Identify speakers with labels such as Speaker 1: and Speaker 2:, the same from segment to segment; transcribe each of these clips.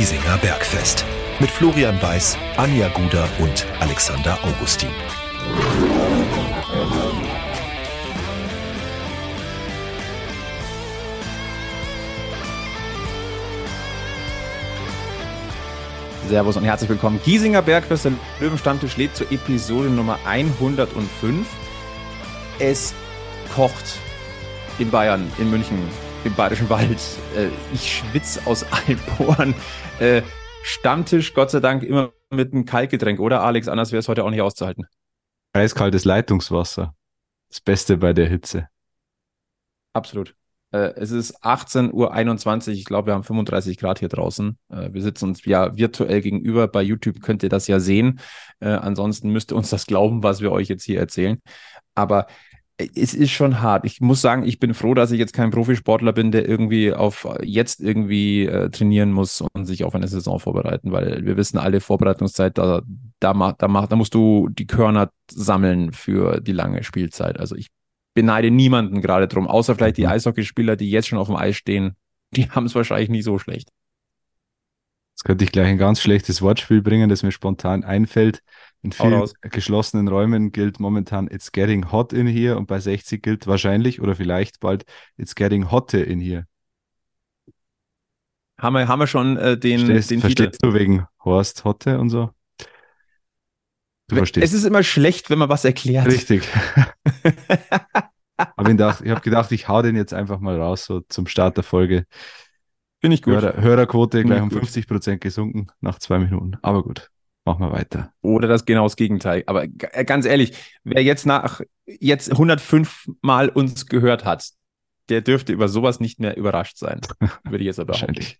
Speaker 1: Giesinger Bergfest. Mit Florian Weiß, Anja Guder und Alexander Augustin.
Speaker 2: Servus und herzlich willkommen. Giesinger Bergfest, der Löwenstammtisch lädt zur Episode Nummer 105. Es kocht in Bayern, in München, im Bayerischen Wald. Äh, ich schwitze aus allen Poren. Äh, Stammtisch, Gott sei Dank, immer mit einem Kaltgetränk, oder Alex? Anders wäre es heute auch nicht auszuhalten.
Speaker 3: Eiskaltes Leitungswasser. Das Beste bei der Hitze.
Speaker 2: Absolut. Äh, es ist 18.21 Uhr. Ich glaube, wir haben 35 Grad hier draußen. Äh, wir sitzen uns ja virtuell gegenüber. Bei YouTube könnt ihr das ja sehen. Äh, ansonsten müsst ihr uns das glauben, was wir euch jetzt hier erzählen. Aber es ist schon hart. Ich muss sagen, ich bin froh, dass ich jetzt kein Profisportler bin, der irgendwie auf jetzt irgendwie äh, trainieren muss und sich auf eine Saison vorbereiten, weil wir wissen alle Vorbereitungszeit, da, da, da, da musst du die Körner sammeln für die lange Spielzeit. Also ich beneide niemanden gerade drum, außer vielleicht die mhm. Eishockeyspieler, die jetzt schon auf dem Eis stehen. Die haben es wahrscheinlich nie so schlecht.
Speaker 3: Jetzt könnte ich gleich ein ganz schlechtes Wortspiel bringen, das mir spontan einfällt. In vielen geschlossenen Räumen gilt momentan It's getting hot in here und bei 60 gilt wahrscheinlich oder vielleicht bald It's getting hotte in here.
Speaker 2: Haben wir, haben wir schon äh, den,
Speaker 3: Verstehst,
Speaker 2: den
Speaker 3: verstehst Titel? du wegen Horst Hotte und so?
Speaker 2: Du verstehst. Es ist immer schlecht, wenn man was erklärt.
Speaker 3: Richtig. Ich, gedacht, ich habe gedacht, ich hau den jetzt einfach mal raus, so zum Start der Folge.
Speaker 2: Finde ich gut.
Speaker 3: Hörer, Hörerquote gleich um 50 Prozent gesunken nach zwei Minuten. Aber gut. Machen wir weiter.
Speaker 2: Oder das genau das Gegenteil. Aber äh, ganz ehrlich, wer jetzt nach jetzt 105 Mal uns gehört hat, der dürfte über sowas nicht mehr überrascht sein. Würde ich jetzt aber
Speaker 3: Wahrscheinlich.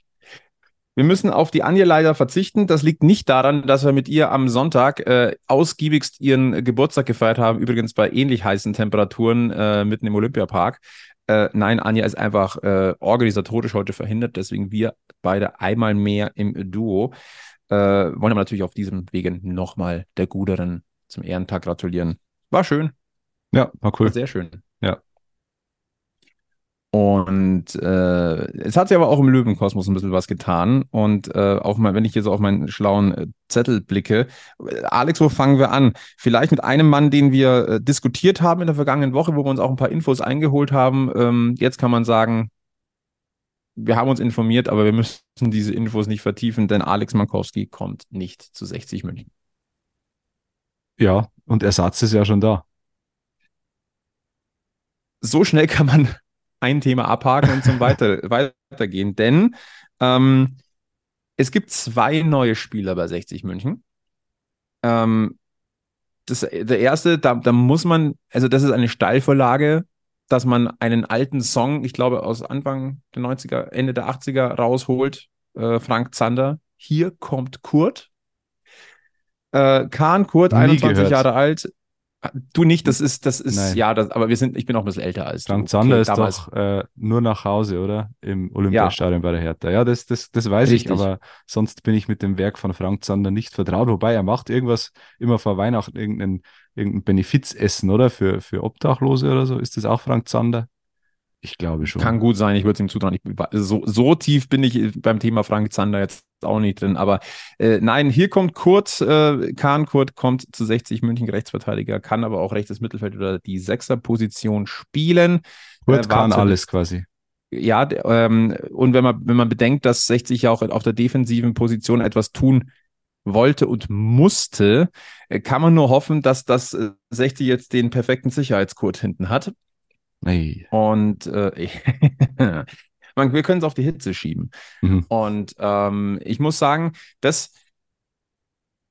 Speaker 2: Wir müssen auf die Anja leider verzichten. Das liegt nicht daran, dass wir mit ihr am Sonntag äh, ausgiebigst ihren Geburtstag gefeiert haben, übrigens bei ähnlich heißen Temperaturen äh, mitten im Olympiapark. Äh, nein, Anja ist einfach äh, organisatorisch heute verhindert, deswegen wir beide einmal mehr im Duo. Äh, wollen aber natürlich auf diesem Wege nochmal der Guderen zum Ehrentag gratulieren. War schön.
Speaker 3: Ja, war cool. War
Speaker 2: sehr schön.
Speaker 3: Ja.
Speaker 2: Und äh, es hat sich aber auch im Löwenkosmos ein bisschen was getan. Und äh, auf mein, wenn ich jetzt auf meinen schlauen äh, Zettel blicke, Alex, wo fangen wir an? Vielleicht mit einem Mann, den wir äh, diskutiert haben in der vergangenen Woche, wo wir uns auch ein paar Infos eingeholt haben. Ähm, jetzt kann man sagen, wir haben uns informiert, aber wir müssen diese Infos nicht vertiefen, denn Alex Mankowski kommt nicht zu 60 München.
Speaker 3: Ja, und Ersatz ist ja schon da.
Speaker 2: So schnell kann man ein Thema abhaken und zum weiter, weitergehen, denn ähm, es gibt zwei neue Spieler bei 60 München. Ähm, das, der erste, da, da muss man, also das ist eine Steilvorlage dass man einen alten Song, ich glaube aus Anfang der 90er, Ende der 80er rausholt. Äh, Frank Zander, hier kommt Kurt. Äh, Kahn Kurt, Nie 21 gehört. Jahre alt. Du nicht, das ist, das ist, Nein. ja, das, aber wir sind, ich bin auch ein bisschen älter als
Speaker 3: Frank du. Zander okay, ist damals. doch äh, nur nach Hause, oder? Im Olympiastadion ja. bei der Hertha. Ja, das, das, das weiß Richtig. ich, aber sonst bin ich mit dem Werk von Frank Zander nicht vertraut. Wobei er macht irgendwas immer vor Weihnachten, irgendein, irgendein Benefizessen, oder? Für, für Obdachlose oder so. Ist das auch Frank Zander? Ich glaube schon.
Speaker 2: Kann gut sein, ich würde es ihm zutrauen. Ich, so, so tief bin ich beim Thema Frank Zander jetzt auch nicht drin. Aber äh, nein, hier kommt Kurt, äh, Kahn Kurt kommt zu 60 München Rechtsverteidiger, kann aber auch rechtes Mittelfeld oder die Sechserposition spielen.
Speaker 3: Kurt äh, kann alles quasi.
Speaker 2: Ja, ähm, und wenn man, wenn man bedenkt, dass 60 ja auch auf der defensiven Position etwas tun wollte und musste, äh, kann man nur hoffen, dass das 60 äh, jetzt den perfekten Sicherheitskurt hinten hat.
Speaker 3: Hey.
Speaker 2: Und äh, man, wir können es auf die Hitze schieben. Mhm. Und ähm, ich muss sagen, dass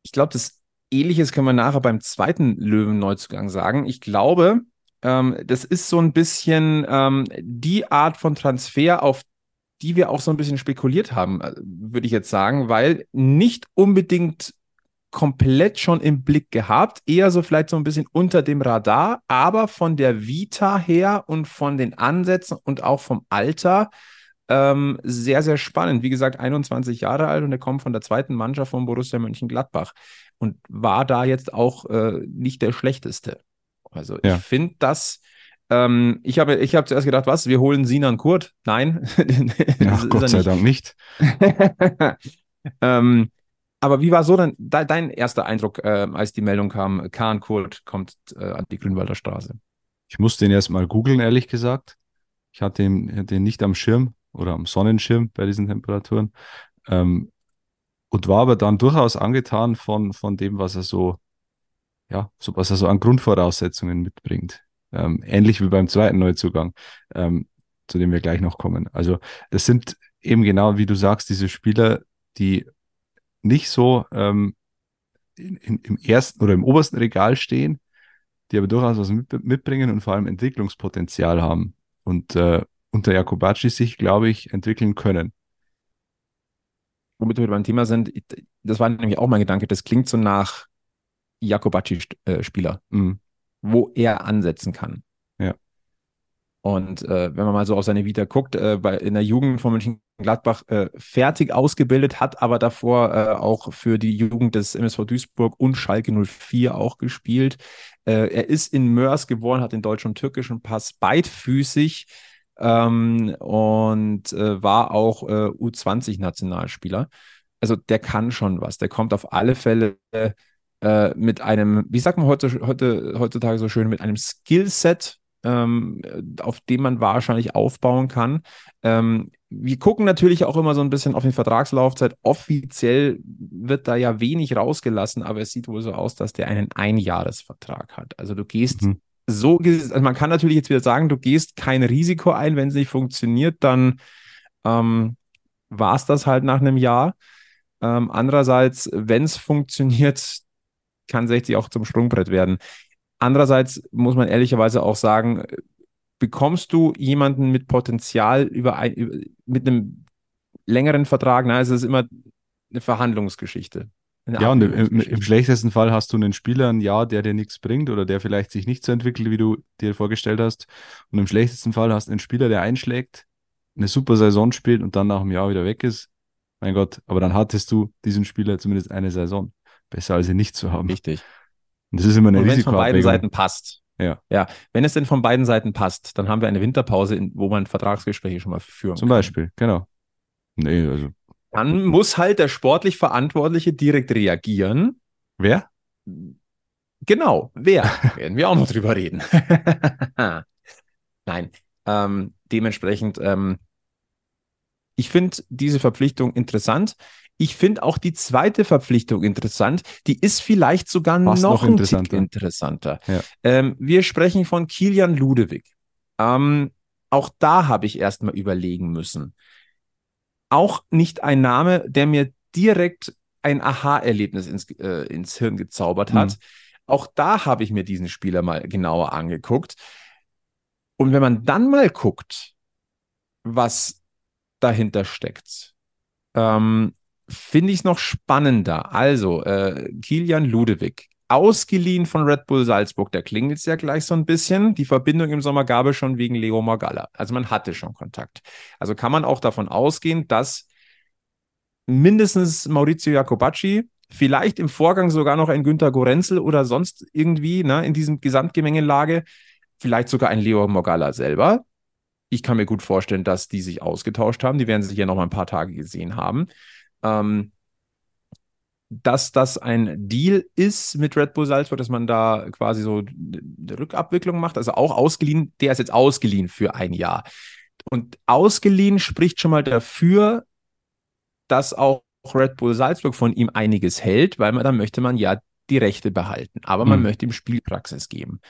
Speaker 2: ich glaube, das Ähnliches können wir nachher beim zweiten Löwen-Neuzugang sagen. Ich glaube, ähm, das ist so ein bisschen ähm, die Art von Transfer, auf die wir auch so ein bisschen spekuliert haben, äh, würde ich jetzt sagen, weil nicht unbedingt komplett schon im Blick gehabt, eher so vielleicht so ein bisschen unter dem Radar, aber von der Vita her und von den Ansätzen und auch vom Alter ähm, sehr, sehr spannend. Wie gesagt, 21 Jahre alt und er kommt von der zweiten Mannschaft von Borussia Mönchengladbach und war da jetzt auch äh, nicht der schlechteste. Also ja. ich finde das, ähm, ich habe ich hab zuerst gedacht, was, wir holen Sinan Kurt? Nein.
Speaker 3: Ja, Gott sei nicht. Dank nicht.
Speaker 2: ähm, aber wie war so dann de dein erster Eindruck, äh, als die Meldung kam, Kahn Kurt kommt äh, an die Grünwalder Straße?
Speaker 3: Ich musste ihn erst mal googeln, ehrlich gesagt. Ich hatte ihn, hatte ihn nicht am Schirm oder am Sonnenschirm bei diesen Temperaturen. Ähm, und war aber dann durchaus angetan von, von dem, was er so, ja, so, was er so an Grundvoraussetzungen mitbringt. Ähm, ähnlich wie beim zweiten Neuzugang, ähm, zu dem wir gleich noch kommen. Also, das sind eben genau, wie du sagst, diese Spieler, die nicht so ähm, in, in, im ersten oder im obersten Regal stehen, die aber durchaus was mit, mitbringen und vor allem Entwicklungspotenzial haben und äh, unter Jakobacci sich, glaube ich, entwickeln können.
Speaker 2: Womit wir beim Thema sind, das war nämlich auch mein Gedanke, das klingt so nach Jakobacci-Spieler, mhm. Wo er ansetzen kann.
Speaker 3: Ja.
Speaker 2: Und äh, wenn man mal so auf seine Vita guckt, äh, bei, in der Jugend von Mönchengladbach äh, fertig ausgebildet, hat aber davor äh, auch für die Jugend des MSV Duisburg und Schalke 04 auch gespielt. Äh, er ist in Mörs geboren, hat den deutschen und türkischen Pass beidfüßig ähm, und äh, war auch U20-Nationalspieler. Also der kann schon was. Der kommt auf alle Fälle mit einem, wie sagt man heute, heute, heutzutage so schön, mit einem Skillset ähm, auf dem man wahrscheinlich aufbauen kann. Ähm, wir gucken natürlich auch immer so ein bisschen auf die Vertragslaufzeit. Offiziell wird da ja wenig rausgelassen, aber es sieht wohl so aus, dass der einen Einjahresvertrag hat. Also du gehst mhm. so, also man kann natürlich jetzt wieder sagen, du gehst kein Risiko ein, wenn es nicht funktioniert, dann ähm, war es das halt nach einem Jahr. Ähm, andererseits, wenn es funktioniert, kann 60 auch zum Sprungbrett werden. Andererseits muss man ehrlicherweise auch sagen, bekommst du jemanden mit Potenzial über ein, mit einem längeren Vertrag? Na, es ist immer eine Verhandlungsgeschichte.
Speaker 3: Eine ja, und im, im, schlechtesten Fall hast du einen Spieler ein Jahr, der dir nichts bringt oder der vielleicht sich nicht so entwickelt, wie du dir vorgestellt hast. Und im schlechtesten Fall hast du einen Spieler, der einschlägt, eine super Saison spielt und dann nach einem Jahr wieder weg ist. Mein Gott, aber dann hattest du diesen Spieler zumindest eine Saison. Besser als ihn nicht zu haben.
Speaker 2: Richtig.
Speaker 3: Und das ist immer eine
Speaker 2: Und wenn es von beiden Seiten passt.
Speaker 3: Ja.
Speaker 2: ja. Wenn es denn von beiden Seiten passt, dann haben wir eine Winterpause, wo man Vertragsgespräche schon mal führen
Speaker 3: Zum kann. Beispiel, genau. Nee, also.
Speaker 2: Dann muss halt der sportlich Verantwortliche direkt reagieren.
Speaker 3: Wer?
Speaker 2: Genau, wer? Werden wir auch noch drüber reden. Nein. Ähm, dementsprechend, ähm, ich finde diese Verpflichtung interessant. Ich finde auch die zweite Verpflichtung interessant. Die ist vielleicht sogar noch, noch ein interessanter. Tick interessanter. Ja. Ähm, wir sprechen von Kilian Ludewig. Ähm, auch da habe ich erstmal überlegen müssen. Auch nicht ein Name, der mir direkt ein Aha-Erlebnis ins, äh, ins Hirn gezaubert hat. Mhm. Auch da habe ich mir diesen Spieler mal genauer angeguckt. Und wenn man dann mal guckt, was dahinter steckt, ähm, finde ich es noch spannender. Also, äh, Kilian Ludewig, ausgeliehen von Red Bull Salzburg, da klingelt es ja gleich so ein bisschen. Die Verbindung im Sommer gab es schon wegen Leo Magalla. Also man hatte schon Kontakt. Also kann man auch davon ausgehen, dass mindestens Maurizio Jacobacci, vielleicht im Vorgang sogar noch ein Günter Gorenzel oder sonst irgendwie ne, in diesem Gesamtgemengelage, vielleicht sogar ein Leo Mogala selber. Ich kann mir gut vorstellen, dass die sich ausgetauscht haben. Die werden sich ja noch mal ein paar Tage gesehen haben ähm, dass das ein Deal ist mit Red Bull Salzburg, dass man da quasi so eine Rückabwicklung macht. Also auch ausgeliehen, der ist jetzt ausgeliehen für ein Jahr. Und ausgeliehen spricht schon mal dafür, dass auch Red Bull Salzburg von ihm einiges hält, weil man dann möchte man ja die Rechte behalten, aber man mhm. möchte ihm Spielpraxis geben.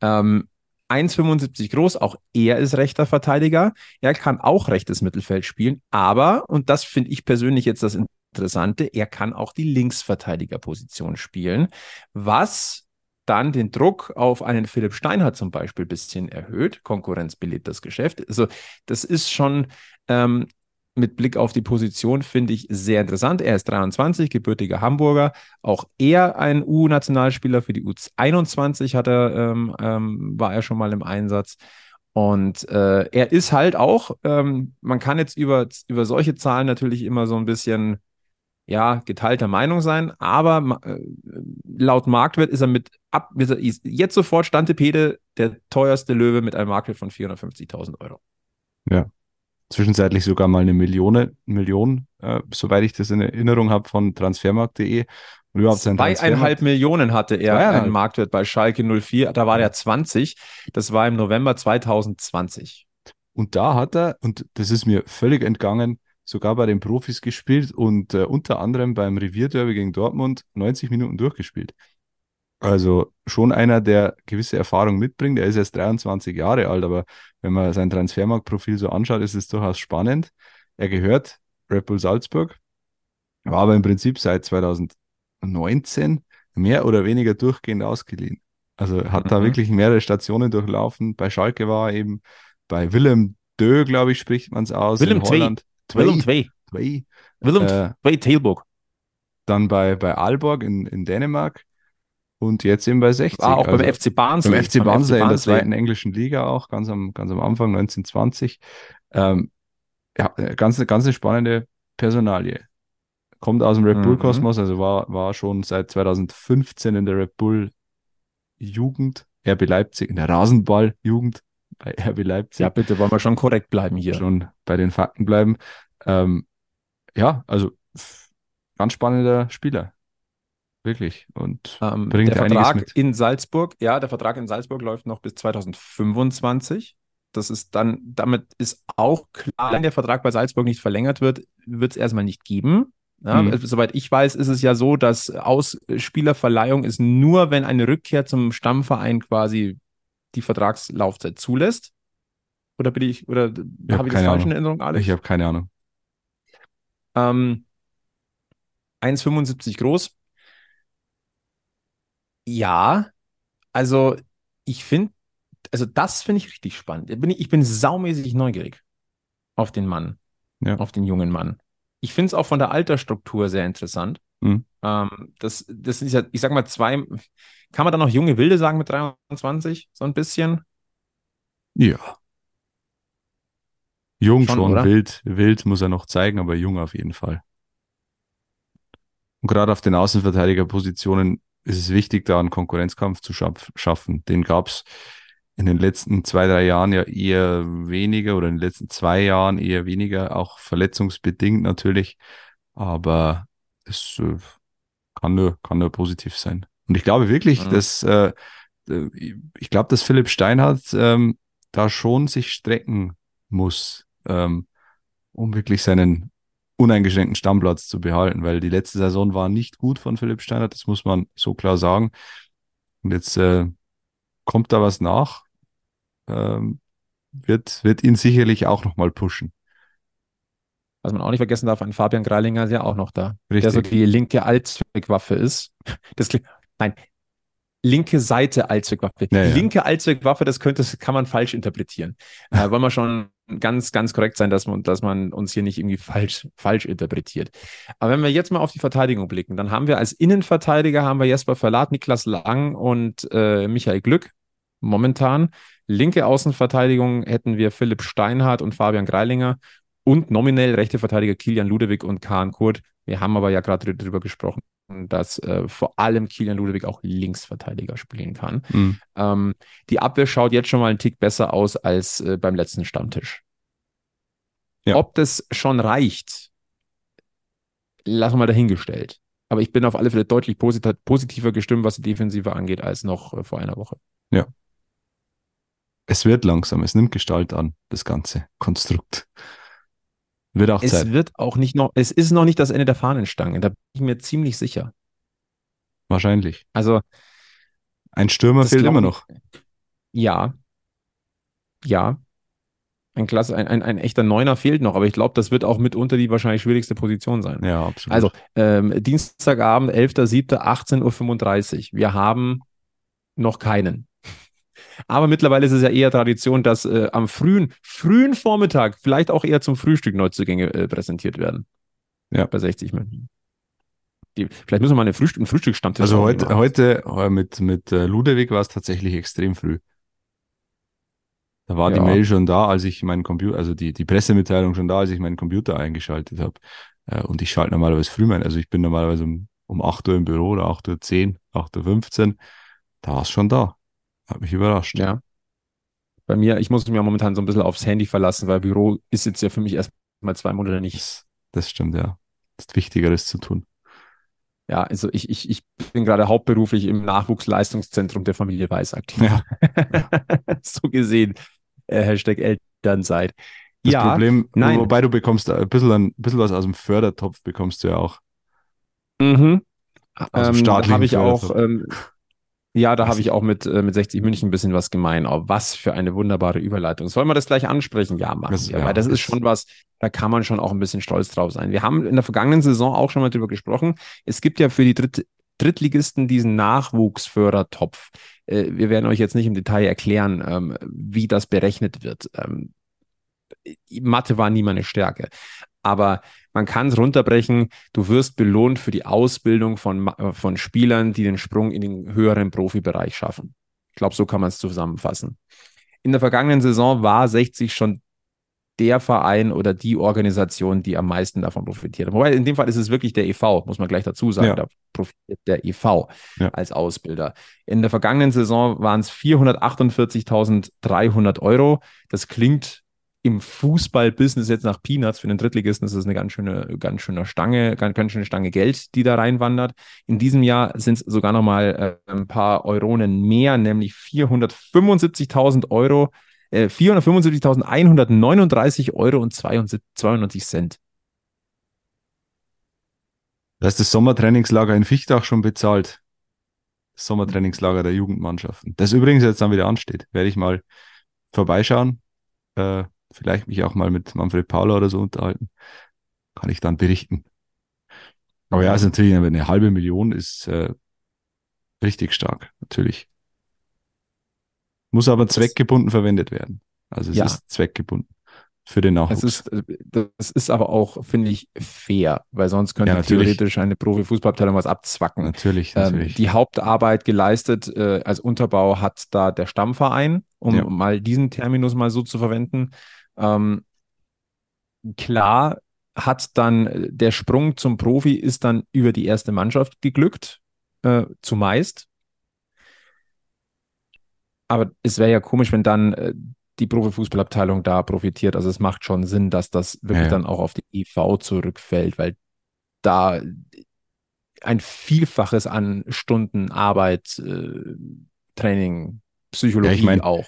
Speaker 2: Ähm, 1,75 groß, auch er ist rechter Verteidiger. Er kann auch rechtes Mittelfeld spielen, aber, und das finde ich persönlich jetzt das Interessante, er kann auch die Linksverteidigerposition spielen, was dann den Druck auf einen Philipp Steinhardt zum Beispiel ein bisschen erhöht. Konkurrenz belebt das Geschäft. Also das ist schon ähm, mit Blick auf die Position finde ich sehr interessant. Er ist 23, gebürtiger Hamburger. Auch er ein U-Nationalspieler für die U21 hat er, ähm, ähm, war er schon mal im Einsatz. Und äh, er ist halt auch, ähm, man kann jetzt über, über solche Zahlen natürlich immer so ein bisschen, ja, geteilter Meinung sein, aber äh, laut Marktwert ist er mit ab, ist jetzt sofort Stantepede der teuerste Löwe mit einem Marktwert von 450.000 Euro.
Speaker 3: Ja, zwischenzeitlich sogar mal eine Million, Million äh, soweit ich das in Erinnerung habe, von transfermarkt.de.
Speaker 2: Und überhaupt sein Zweieinhalb Millionen hatte er einen Marktwert bei Schalke 04. Da war er 20. Das war im November 2020.
Speaker 3: Und da hat er, und das ist mir völlig entgangen, sogar bei den Profis gespielt und äh, unter anderem beim Revierderby gegen Dortmund 90 Minuten durchgespielt. Also schon einer, der gewisse Erfahrung mitbringt. Er ist erst 23 Jahre alt, aber wenn man sein Transfermarktprofil so anschaut, ist es durchaus spannend. Er gehört Red Bull Salzburg, war aber im Prinzip seit 2019 mehr oder weniger durchgehend ausgeliehen. Also hat mhm. da wirklich mehrere Stationen durchlaufen. Bei Schalke war er eben bei Willem Dö, glaube ich, spricht man es aus.
Speaker 2: Willem Holland. Willem Twee. Twee. Willem äh, Twee Tailburg.
Speaker 3: Dann bei, bei Aalborg in, in Dänemark und jetzt eben bei 60.
Speaker 2: Ah, auch also beim FC Barnsley.
Speaker 3: Beim FC Barnsley in der zweiten englischen Liga auch, ganz am, ganz am Anfang, 1920. Ähm, ja, ganz, ganz eine spannende Personalie. Kommt aus dem Red Bull mhm. Kosmos, also war, war schon seit 2015 in der Red Bull Jugend, RB Leipzig, in der Rasenball Jugend bei RB Leipzig.
Speaker 2: Ja, bitte, wollen wir schon korrekt bleiben hier.
Speaker 3: Schon bei den Fakten bleiben. Ähm, ja, also ganz spannender Spieler. Wirklich. Und
Speaker 2: ähm, bringt der Vertrag mit. in Salzburg, ja, der Vertrag in Salzburg läuft noch bis 2025. Das ist dann, damit ist auch klar, wenn der Vertrag bei Salzburg nicht verlängert wird, wird es erstmal nicht geben. Ja, mhm. also, soweit ich weiß, ist es ja so, dass Ausspielerverleihung ist nur, wenn eine Rückkehr zum Stammverein quasi die Vertragslaufzeit zulässt? Oder bin ich, oder
Speaker 3: ich habe ich das falsch in Erinnerung, Alex? Ich habe keine Ahnung.
Speaker 2: Ähm, 1,75 groß. Ja, also ich finde, also das finde ich richtig spannend. Ich bin, ich bin saumäßig neugierig auf den Mann, ja. auf den jungen Mann. Ich finde es auch von der Altersstruktur sehr interessant. Mhm. Ähm, das, das ist ja, ich sag mal, zwei, kann man da noch junge Wilde sagen mit 23? So ein bisschen?
Speaker 3: Ja. Jung schon, schon wild, wild muss er noch zeigen, aber jung auf jeden Fall. Und gerade auf den Außenverteidigerpositionen ist es wichtig, da einen Konkurrenzkampf zu schaffen. Den gab es in den letzten zwei, drei Jahren ja eher weniger oder in den letzten zwei Jahren eher weniger, auch verletzungsbedingt natürlich. Aber es äh, kann nur, kann nur positiv sein. Und ich glaube wirklich, mhm. dass äh, ich glaube, dass Philipp Steinhardt ähm, da schon sich strecken muss, ähm, um wirklich seinen uneingeschränkten Stammplatz zu behalten, weil die letzte Saison war nicht gut von Philipp Steinhardt, das muss man so klar sagen. Und jetzt äh, kommt da was nach, ähm, wird, wird ihn sicherlich auch nochmal pushen.
Speaker 2: Was man auch nicht vergessen darf, ein Fabian Greilinger ist ja auch noch da, Richtig. der so die linke Allzweckwaffe ist. Das, Nein, linke Seite Allzweckwaffe. Ja, ja. Linke Allzweckwaffe, das könnte, das kann man falsch interpretieren. Äh, wollen wir schon ganz, ganz korrekt sein, dass man, dass man uns hier nicht irgendwie falsch, falsch interpretiert. Aber wenn wir jetzt mal auf die Verteidigung blicken, dann haben wir als Innenverteidiger haben wir Jesper Verlat, Niklas Lang und äh, Michael Glück momentan. Linke Außenverteidigung hätten wir Philipp Steinhardt und Fabian Greilinger und nominell rechte Verteidiger Kilian Ludewig und Kahn Kurt. Wir haben aber ja gerade darüber gesprochen, dass äh, vor allem Kilian Ludwig auch Linksverteidiger spielen kann. Mhm. Ähm, die Abwehr schaut jetzt schon mal einen Tick besser aus als äh, beim letzten Stammtisch. Ja. Ob das schon reicht, lassen wir mal dahingestellt. Aber ich bin auf alle Fälle deutlich posit positiver gestimmt, was die Defensive angeht, als noch äh, vor einer Woche.
Speaker 3: Ja. Es wird langsam, es nimmt Gestalt an, das ganze Konstrukt.
Speaker 2: Wird auch es Zeit. wird auch nicht noch, es ist noch nicht das Ende der Fahnenstange, da bin ich mir ziemlich sicher.
Speaker 3: Wahrscheinlich.
Speaker 2: Also.
Speaker 3: Ein Stürmer fehlt immer noch.
Speaker 2: Ja. Ja. Ein, Klasse, ein, ein, ein echter Neuner fehlt noch, aber ich glaube, das wird auch mitunter die wahrscheinlich schwierigste Position sein.
Speaker 3: Ja, absolut.
Speaker 2: Also, ähm, Dienstagabend, 11.07., 18.35 Uhr. Wir haben noch keinen. Aber mittlerweile ist es ja eher Tradition, dass äh, am frühen, frühen Vormittag vielleicht auch eher zum Frühstück Neuzugänge äh, präsentiert werden. Ja. Bei 60 Minuten. Die, vielleicht müssen wir mal eine Frühstück, einen Frühstücksstammtisch
Speaker 3: Also heute, heute mit, mit äh, Ludewig war es tatsächlich extrem früh. Da war ja. die Mail schon da, als ich meinen Computer, also die, die Pressemitteilung schon da, als ich meinen Computer eingeschaltet habe. Äh, und ich schalte normalerweise früh mein, also ich bin normalerweise um, um 8 Uhr im Büro oder 8.10 Uhr, 8.15 Uhr. Da war es schon da. Hat mich überrascht.
Speaker 2: Ja. Bei mir, ich muss mich ja momentan so ein bisschen aufs Handy verlassen, weil Büro ist jetzt ja für mich erst mal zwei Monate nicht.
Speaker 3: Das, stimmt, ja. Das ist Wichtigeres zu tun.
Speaker 2: Ja, also ich, ich, ich bin gerade hauptberuflich im Nachwuchsleistungszentrum der Familie Weiß aktiv. Ja. so gesehen, äh, Hashtag Elternzeit.
Speaker 3: Das ja, Problem, nein. wobei du bekommst ein bisschen, ein bisschen was aus dem Fördertopf bekommst du ja auch.
Speaker 2: Mhm. Aus dem ähm, habe ich auch, ähm, ja, da habe ich auch mit, äh, mit 60 München ein bisschen was gemein. Oh, was für eine wunderbare Überleitung. Sollen wir das gleich ansprechen? Ja, machen das, wir. Ja, weil das ist schon was, da kann man schon auch ein bisschen stolz drauf sein. Wir haben in der vergangenen Saison auch schon mal drüber gesprochen. Es gibt ja für die Dritt Drittligisten diesen Nachwuchsfördertopf. Äh, wir werden euch jetzt nicht im Detail erklären, ähm, wie das berechnet wird. Ähm, Mathe war nie meine Stärke. Aber man kann es runterbrechen. Du wirst belohnt für die Ausbildung von, äh, von Spielern, die den Sprung in den höheren Profibereich schaffen. Ich glaube, so kann man es zusammenfassen. In der vergangenen Saison war 60 schon der Verein oder die Organisation, die am meisten davon profitiert. Wobei in dem Fall ist es wirklich der EV, muss man gleich dazu sagen. Ja. Da profitiert der EV ja. als Ausbilder. In der vergangenen Saison waren es 448.300 Euro. Das klingt im Fußballbusiness jetzt nach Peanuts für den Drittligisten ist das eine ganz schöne, ganz schöne Stange, ganz, ganz schöne Stange Geld, die da reinwandert. In diesem Jahr sind es sogar nochmal äh, ein paar Euronen mehr, nämlich 475.000 Euro, äh, 475.139 Euro und 92 Cent.
Speaker 3: Da ist das Sommertrainingslager in Fichtach schon bezahlt. Das Sommertrainingslager der Jugendmannschaften. Das übrigens jetzt dann wieder ansteht. Werde ich mal vorbeischauen. Äh, vielleicht mich auch mal mit Manfred Paula oder so unterhalten. Kann ich dann berichten. Aber ja, ist natürlich eine halbe Million ist äh, richtig stark, natürlich. Muss aber zweckgebunden verwendet werden. Also es ja. ist zweckgebunden für den Nachwuchs.
Speaker 2: Es ist, das ist aber auch, finde ich, fair, weil sonst könnte ja, theoretisch eine Profi-Fußballabteilung was abzwacken.
Speaker 3: Natürlich, natürlich.
Speaker 2: Ähm, die Hauptarbeit geleistet äh, als Unterbau hat da der Stammverein, um ja. mal diesen Terminus mal so zu verwenden. Ähm, klar hat dann äh, der Sprung zum Profi ist dann über die erste Mannschaft geglückt, äh, zumeist. Aber es wäre ja komisch, wenn dann äh, die Profifußballabteilung da profitiert. Also es macht schon Sinn, dass das wirklich ja. dann auch auf die EV zurückfällt, weil da ein Vielfaches an Stunden Arbeit, äh, Training, Psychologie ja,
Speaker 3: ich mein,
Speaker 2: auch.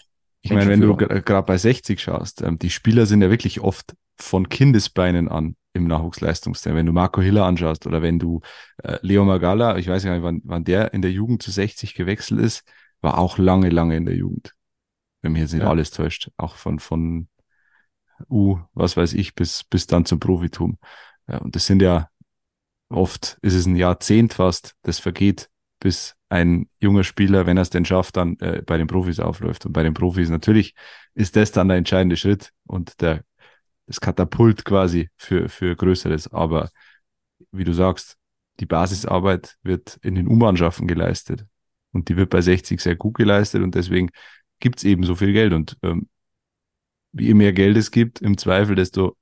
Speaker 3: Ich meine, wenn du gerade bei 60 schaust, ähm, die Spieler sind ja wirklich oft von Kindesbeinen an im Nachwuchsleistungszentrum. Wenn du Marco Hiller anschaust oder wenn du äh, Leo Magala, ich weiß gar nicht, wann, wann der in der Jugend zu 60 gewechselt ist, war auch lange, lange in der Jugend. Wenn mich jetzt nicht ja. alles täuscht. Auch von, von U, was weiß ich, bis, bis dann zum Profitum. Ja, und das sind ja oft, ist es ein Jahrzehnt fast, das vergeht, bis ein junger Spieler, wenn er es denn schafft, dann äh, bei den Profis aufläuft. Und bei den Profis natürlich ist das dann der entscheidende Schritt und der, das Katapult quasi für, für Größeres. Aber wie du sagst, die Basisarbeit wird in den U-Mannschaften geleistet. Und die wird bei 60 sehr gut geleistet und deswegen gibt es eben so viel Geld. Und ähm, je mehr Geld es gibt, im Zweifel, desto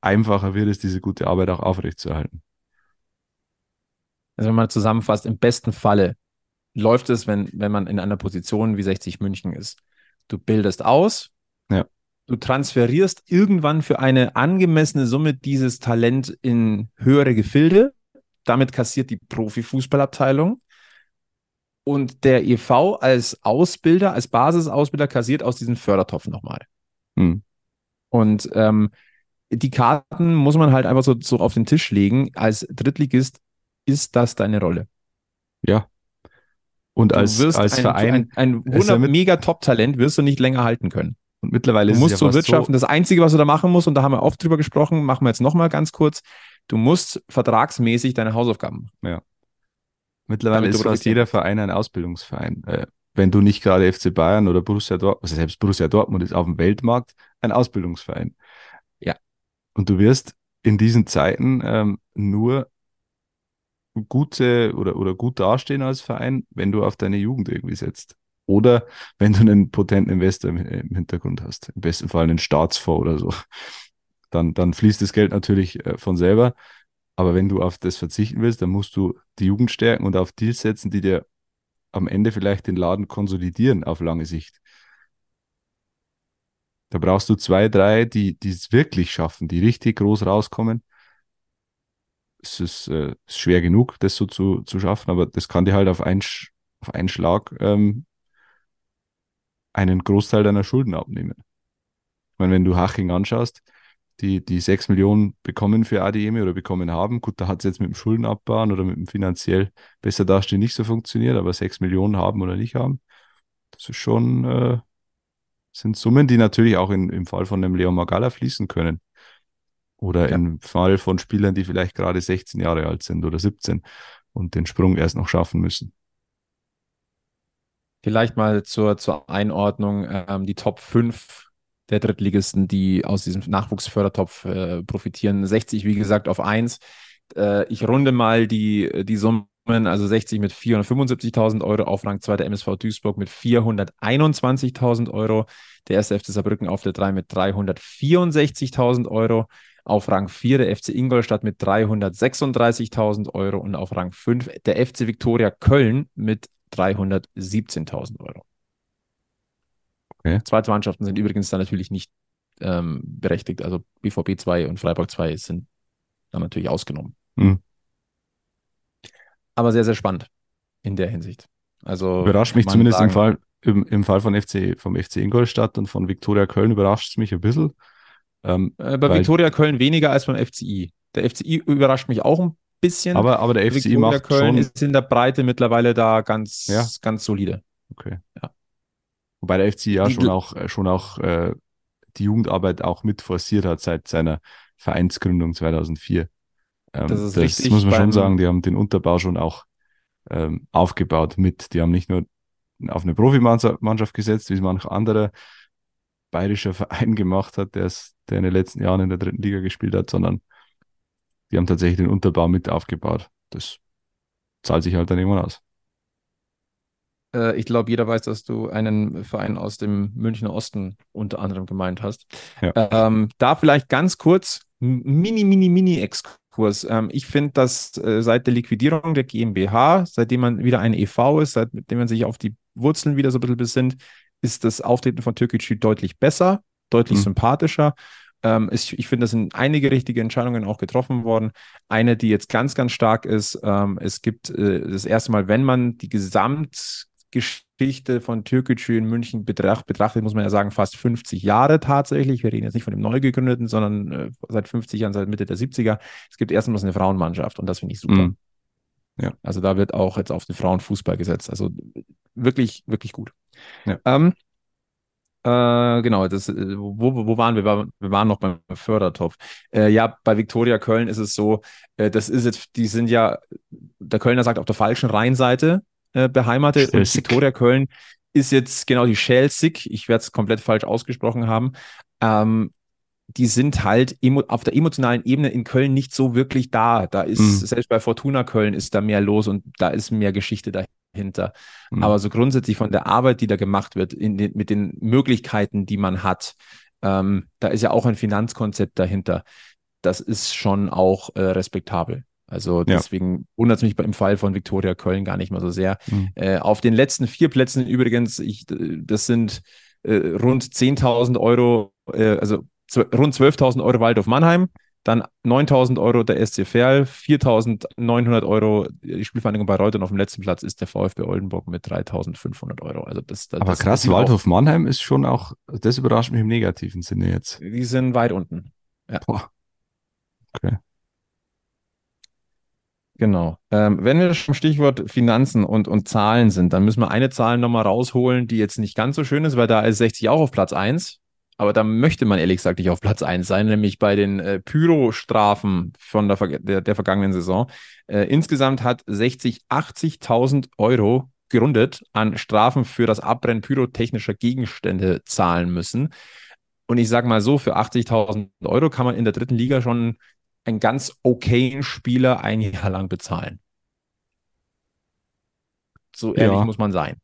Speaker 3: einfacher wird es, diese gute Arbeit auch aufrechtzuerhalten.
Speaker 2: Also wenn man zusammenfasst, im besten Falle läuft es, wenn, wenn man in einer Position wie 60 München ist. Du bildest aus,
Speaker 3: ja.
Speaker 2: du transferierst irgendwann für eine angemessene Summe dieses Talent in höhere Gefilde. Damit kassiert die Profifußballabteilung. Und der EV als Ausbilder, als Basisausbilder kassiert aus diesem Fördertopf nochmal. Hm. Und ähm, die Karten muss man halt einfach so, so auf den Tisch legen. Als Drittligist ist das deine Rolle.
Speaker 3: Ja, und als, als ein, Verein.
Speaker 2: Ein, ein wunder mega Top-Talent wirst du nicht länger halten können.
Speaker 3: Und mittlerweile
Speaker 2: du musst es ja wirtschaften. So das Einzige, was du da machen musst, und da haben wir oft drüber gesprochen, machen wir jetzt nochmal ganz kurz. Du musst vertragsmäßig deine Hausaufgaben machen.
Speaker 3: Ja. Mittlerweile ist fast jeder Verein ein Ausbildungsverein. Äh, wenn du nicht gerade FC Bayern oder Borussia Dortmund, also selbst Borussia Dortmund ist auf dem Weltmarkt ein Ausbildungsverein.
Speaker 2: Ja.
Speaker 3: Und du wirst in diesen Zeiten ähm, nur gute oder, oder gut dastehen als Verein, wenn du auf deine Jugend irgendwie setzt. Oder wenn du einen potenten Investor im, Hintergrund hast. Im besten Fall einen Staatsfonds oder so. Dann, dann fließt das Geld natürlich äh, von selber. Aber wenn du auf das verzichten willst, dann musst du die Jugend stärken und auf Deals setzen, die dir am Ende vielleicht den Laden konsolidieren auf lange Sicht. Da brauchst du zwei, drei, die es wirklich schaffen, die richtig groß rauskommen. Es ist, äh, ist schwer genug, das so zu, zu schaffen, aber das kann dir halt auf einen, auf einen Schlag ähm, einen Großteil deiner Schulden abnehmen. Ich meine, wenn du Haching anschaust, die, die 6 Millionen bekommen für ADM oder bekommen haben, gut, da hat es jetzt mit dem Schuldenabbauen oder mit dem finanziell besser dastehen nicht so funktioniert, aber 6 Millionen haben oder nicht haben, das ist schon, äh, sind Summen, die natürlich auch in, im Fall von einem Leon Magala fließen können. Oder ja. im Fall von Spielern, die vielleicht gerade 16 Jahre alt sind oder 17 und den Sprung erst noch schaffen müssen.
Speaker 2: Vielleicht mal zur, zur Einordnung ähm, die Top 5 der Drittligisten, die aus diesem Nachwuchsfördertopf äh, profitieren. 60, wie gesagt, auf 1. Äh, ich runde mal die, die Summen, also 60 mit 475.000 Euro, auf Rang 2 der MSV Duisburg mit 421.000 Euro, der erste FC Saarbrücken auf der 3 mit 364.000 Euro, auf Rang 4 der FC Ingolstadt mit 336.000 Euro und auf Rang 5 der FC Viktoria Köln mit 317.000 Euro. Okay. Zweite Mannschaften sind übrigens dann natürlich nicht ähm, berechtigt. Also BVB 2 und Freiburg 2 sind dann natürlich ausgenommen. Mhm. Aber sehr, sehr spannend in der Hinsicht. Also
Speaker 3: überrascht mich zumindest sagen, im Fall, im, im Fall von FC, vom FC Ingolstadt und von Viktoria Köln überrascht es mich ein bisschen.
Speaker 2: Ähm, äh, bei Viktoria Köln weniger als beim FCI. Der FCI überrascht mich auch ein bisschen.
Speaker 3: Aber, aber der FCI Victoria macht
Speaker 2: Köln schon... ist in der Breite mittlerweile da ganz, ja. ganz solide.
Speaker 3: Okay. Ja. Wobei der FCI ja schon auch, äh, schon auch äh, die Jugendarbeit auch mit forciert hat seit seiner Vereinsgründung 2004. Ähm, das ist das richtig. muss man schon sagen, die haben den Unterbau schon auch ähm, aufgebaut mit. Die haben nicht nur auf eine Profimannschaft gesetzt, wie es manch anderer bayerischer Verein gemacht hat, der, der in den letzten Jahren in der dritten Liga gespielt hat, sondern die haben tatsächlich den Unterbau mit aufgebaut. Das zahlt sich halt dann irgendwann aus.
Speaker 2: Äh, ich glaube, jeder weiß, dass du einen Verein aus dem Münchner Osten unter anderem gemeint hast. Ja. Ähm, da vielleicht ganz kurz, mini, mini, mini Exkurs. Ähm, ich finde, dass äh, seit der Liquidierung der GmbH, seitdem man wieder ein EV ist, seitdem man sich auf die Wurzeln wieder so ein bisschen besinnt, ist das Auftreten von Türkgücü deutlich besser, deutlich mhm. sympathischer. Ähm, ich, ich finde, das sind einige richtige Entscheidungen auch getroffen worden. Eine, die jetzt ganz, ganz stark ist, ähm, es gibt äh, das erste Mal, wenn man die Gesamtgeschichte von Türkgücü in München betracht, betrachtet, muss man ja sagen, fast 50 Jahre tatsächlich. Wir reden jetzt nicht von dem neu gegründeten, sondern äh, seit 50 Jahren, seit Mitte der 70er. Es gibt erstmals eine Frauenmannschaft und das finde ich super. Mhm. Ja. Also da wird auch jetzt auf den Frauenfußball gesetzt. Also wirklich, wirklich gut. Ja. Ähm, äh, genau, das, äh, wo, wo waren wir? Wir waren noch beim Fördertopf. Äh, ja, bei Viktoria Köln ist es so, äh, das ist jetzt, die sind ja, der Kölner sagt, auf der falschen Rheinseite äh, beheimatet. Und Viktoria Köln ist jetzt genau die Schelsig, ich werde es komplett falsch ausgesprochen haben. Ähm, die sind halt auf der emotionalen Ebene in Köln nicht so wirklich da. Da ist, mhm. selbst bei Fortuna Köln ist da mehr los und da ist mehr Geschichte dahinter hinter. Mhm. Aber so grundsätzlich von der Arbeit, die da gemacht wird, den, mit den Möglichkeiten, die man hat, ähm, da ist ja auch ein Finanzkonzept dahinter. Das ist schon auch äh, respektabel. Also deswegen ja. wundert es mich im Fall von Viktoria Köln gar nicht mal so sehr. Mhm. Äh, auf den letzten vier Plätzen übrigens, ich, das sind äh, rund 10.000 Euro, äh, also rund 12.000 Euro Waldorf Mannheim, dann 9000 Euro der SC Verl, 4900 Euro die Spielvereinigung bei Reutern auf dem letzten Platz ist der VfB Oldenburg mit 3500 Euro. Also das, das,
Speaker 3: Aber
Speaker 2: das
Speaker 3: krass, Waldhof Mannheim ist schon auch, das überrascht mich im negativen Sinne jetzt.
Speaker 2: Die sind weit unten. Ja. Boah. Okay. Genau. Ähm, wenn wir schon Stichwort Finanzen und, und Zahlen sind, dann müssen wir eine Zahl nochmal rausholen, die jetzt nicht ganz so schön ist, weil da ist 60 auch auf Platz 1 aber da möchte man ehrlich gesagt nicht auf Platz 1 sein, nämlich bei den äh, Pyro-Strafen von der, der, der, vergangenen Saison. Äh, insgesamt hat 60 80.000 Euro gerundet an Strafen für das Abbrennen pyrotechnischer Gegenstände zahlen müssen. Und ich sage mal so, für 80.000 Euro kann man in der dritten Liga schon einen ganz okayen Spieler ein Jahr lang bezahlen. So ehrlich ja. muss man sein.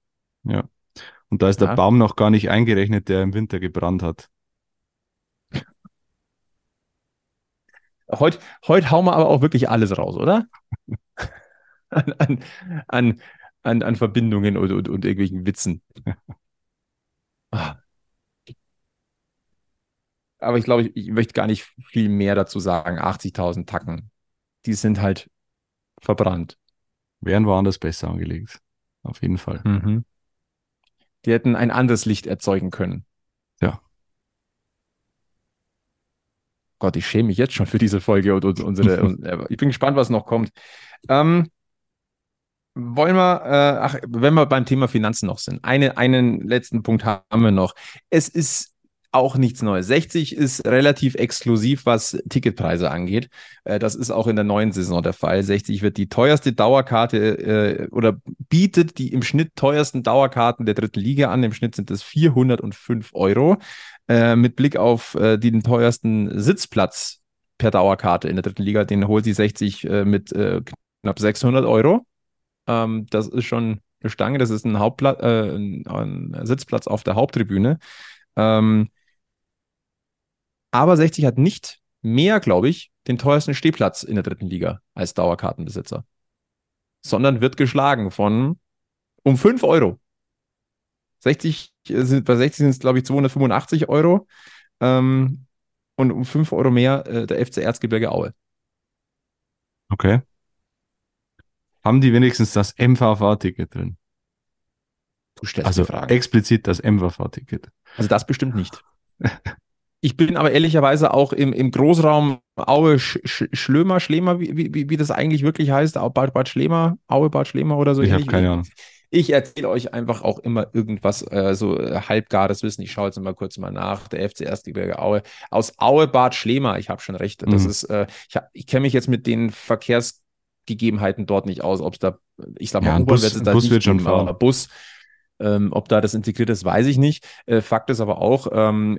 Speaker 3: Ja. Und da ist ja. der Baum noch gar nicht eingerechnet, der im Winter gebrannt hat.
Speaker 2: Heute, heute hauen wir aber auch wirklich alles raus, oder? an, an, an, an, an Verbindungen und, und, und irgendwelchen Witzen. Ah. aber ich glaube, ich, ich möchte gar nicht viel mehr dazu sagen. 80.000 Tacken, die sind halt verbrannt.
Speaker 3: Wären woanders besser angelegt. Auf jeden Fall.
Speaker 2: Mhm. Die hätten ein anderes Licht erzeugen können.
Speaker 3: Ja.
Speaker 2: Gott, ich schäme mich jetzt schon für diese Folge und, und unsere. und, ich bin gespannt, was noch kommt. Ähm, wollen wir, äh, ach, wenn wir beim Thema Finanzen noch sind, eine, einen letzten Punkt haben wir noch. Es ist auch nichts Neues. 60 ist relativ exklusiv, was Ticketpreise angeht. Äh, das ist auch in der neuen Saison der Fall. 60 wird die teuerste Dauerkarte äh, oder bietet die im Schnitt teuersten Dauerkarten der dritten Liga an. Im Schnitt sind es 405 Euro. Äh, mit Blick auf den teuersten Sitzplatz per Dauerkarte in der dritten Liga, den holt sie 60 äh, mit knapp 600 Euro. Ähm, das ist schon eine Stange. Das ist ein, Hauptplatz, ein, ein Sitzplatz auf der Haupttribüne. Ähm, aber 60 hat nicht mehr, glaube ich, den teuersten Stehplatz in der dritten Liga als Dauerkartenbesitzer, sondern wird geschlagen von um 5 Euro. 60 äh, sind, bei 60 sind es, glaube ich, 285 Euro ähm, und um 5 Euro mehr äh, der FC Erzgebirge Aue.
Speaker 3: Okay. Haben die wenigstens das MVV-Ticket drin? Du stellst also explizit das MVV-Ticket.
Speaker 2: Also das bestimmt nicht. Ich bin aber ehrlicherweise auch im, im Großraum Aue Sch Sch Schlömer, Schlemer, wie, wie, wie das eigentlich wirklich heißt, Bad, Bad Schlemer, Aue Bad Schlemer oder so.
Speaker 3: Ich habe keine Ahnung.
Speaker 2: Ich erzähle euch einfach auch immer irgendwas, äh, so äh, halbgares Wissen. Ich schaue jetzt mal kurz mal nach. Der FC Erstgebirge Aue. Aus Aue Bad Schlema, ich habe schon recht. Das mhm. ist, äh, ich, ich kenne mich jetzt mit den Verkehrsgegebenheiten dort nicht aus, ob es da, ich sag mal,
Speaker 3: ja, U-Bahn wird
Speaker 2: Bus
Speaker 3: wird schon fahren.
Speaker 2: Bus. Ähm, ob da das integriert ist, weiß ich nicht. Äh, Fakt ist aber auch, ähm,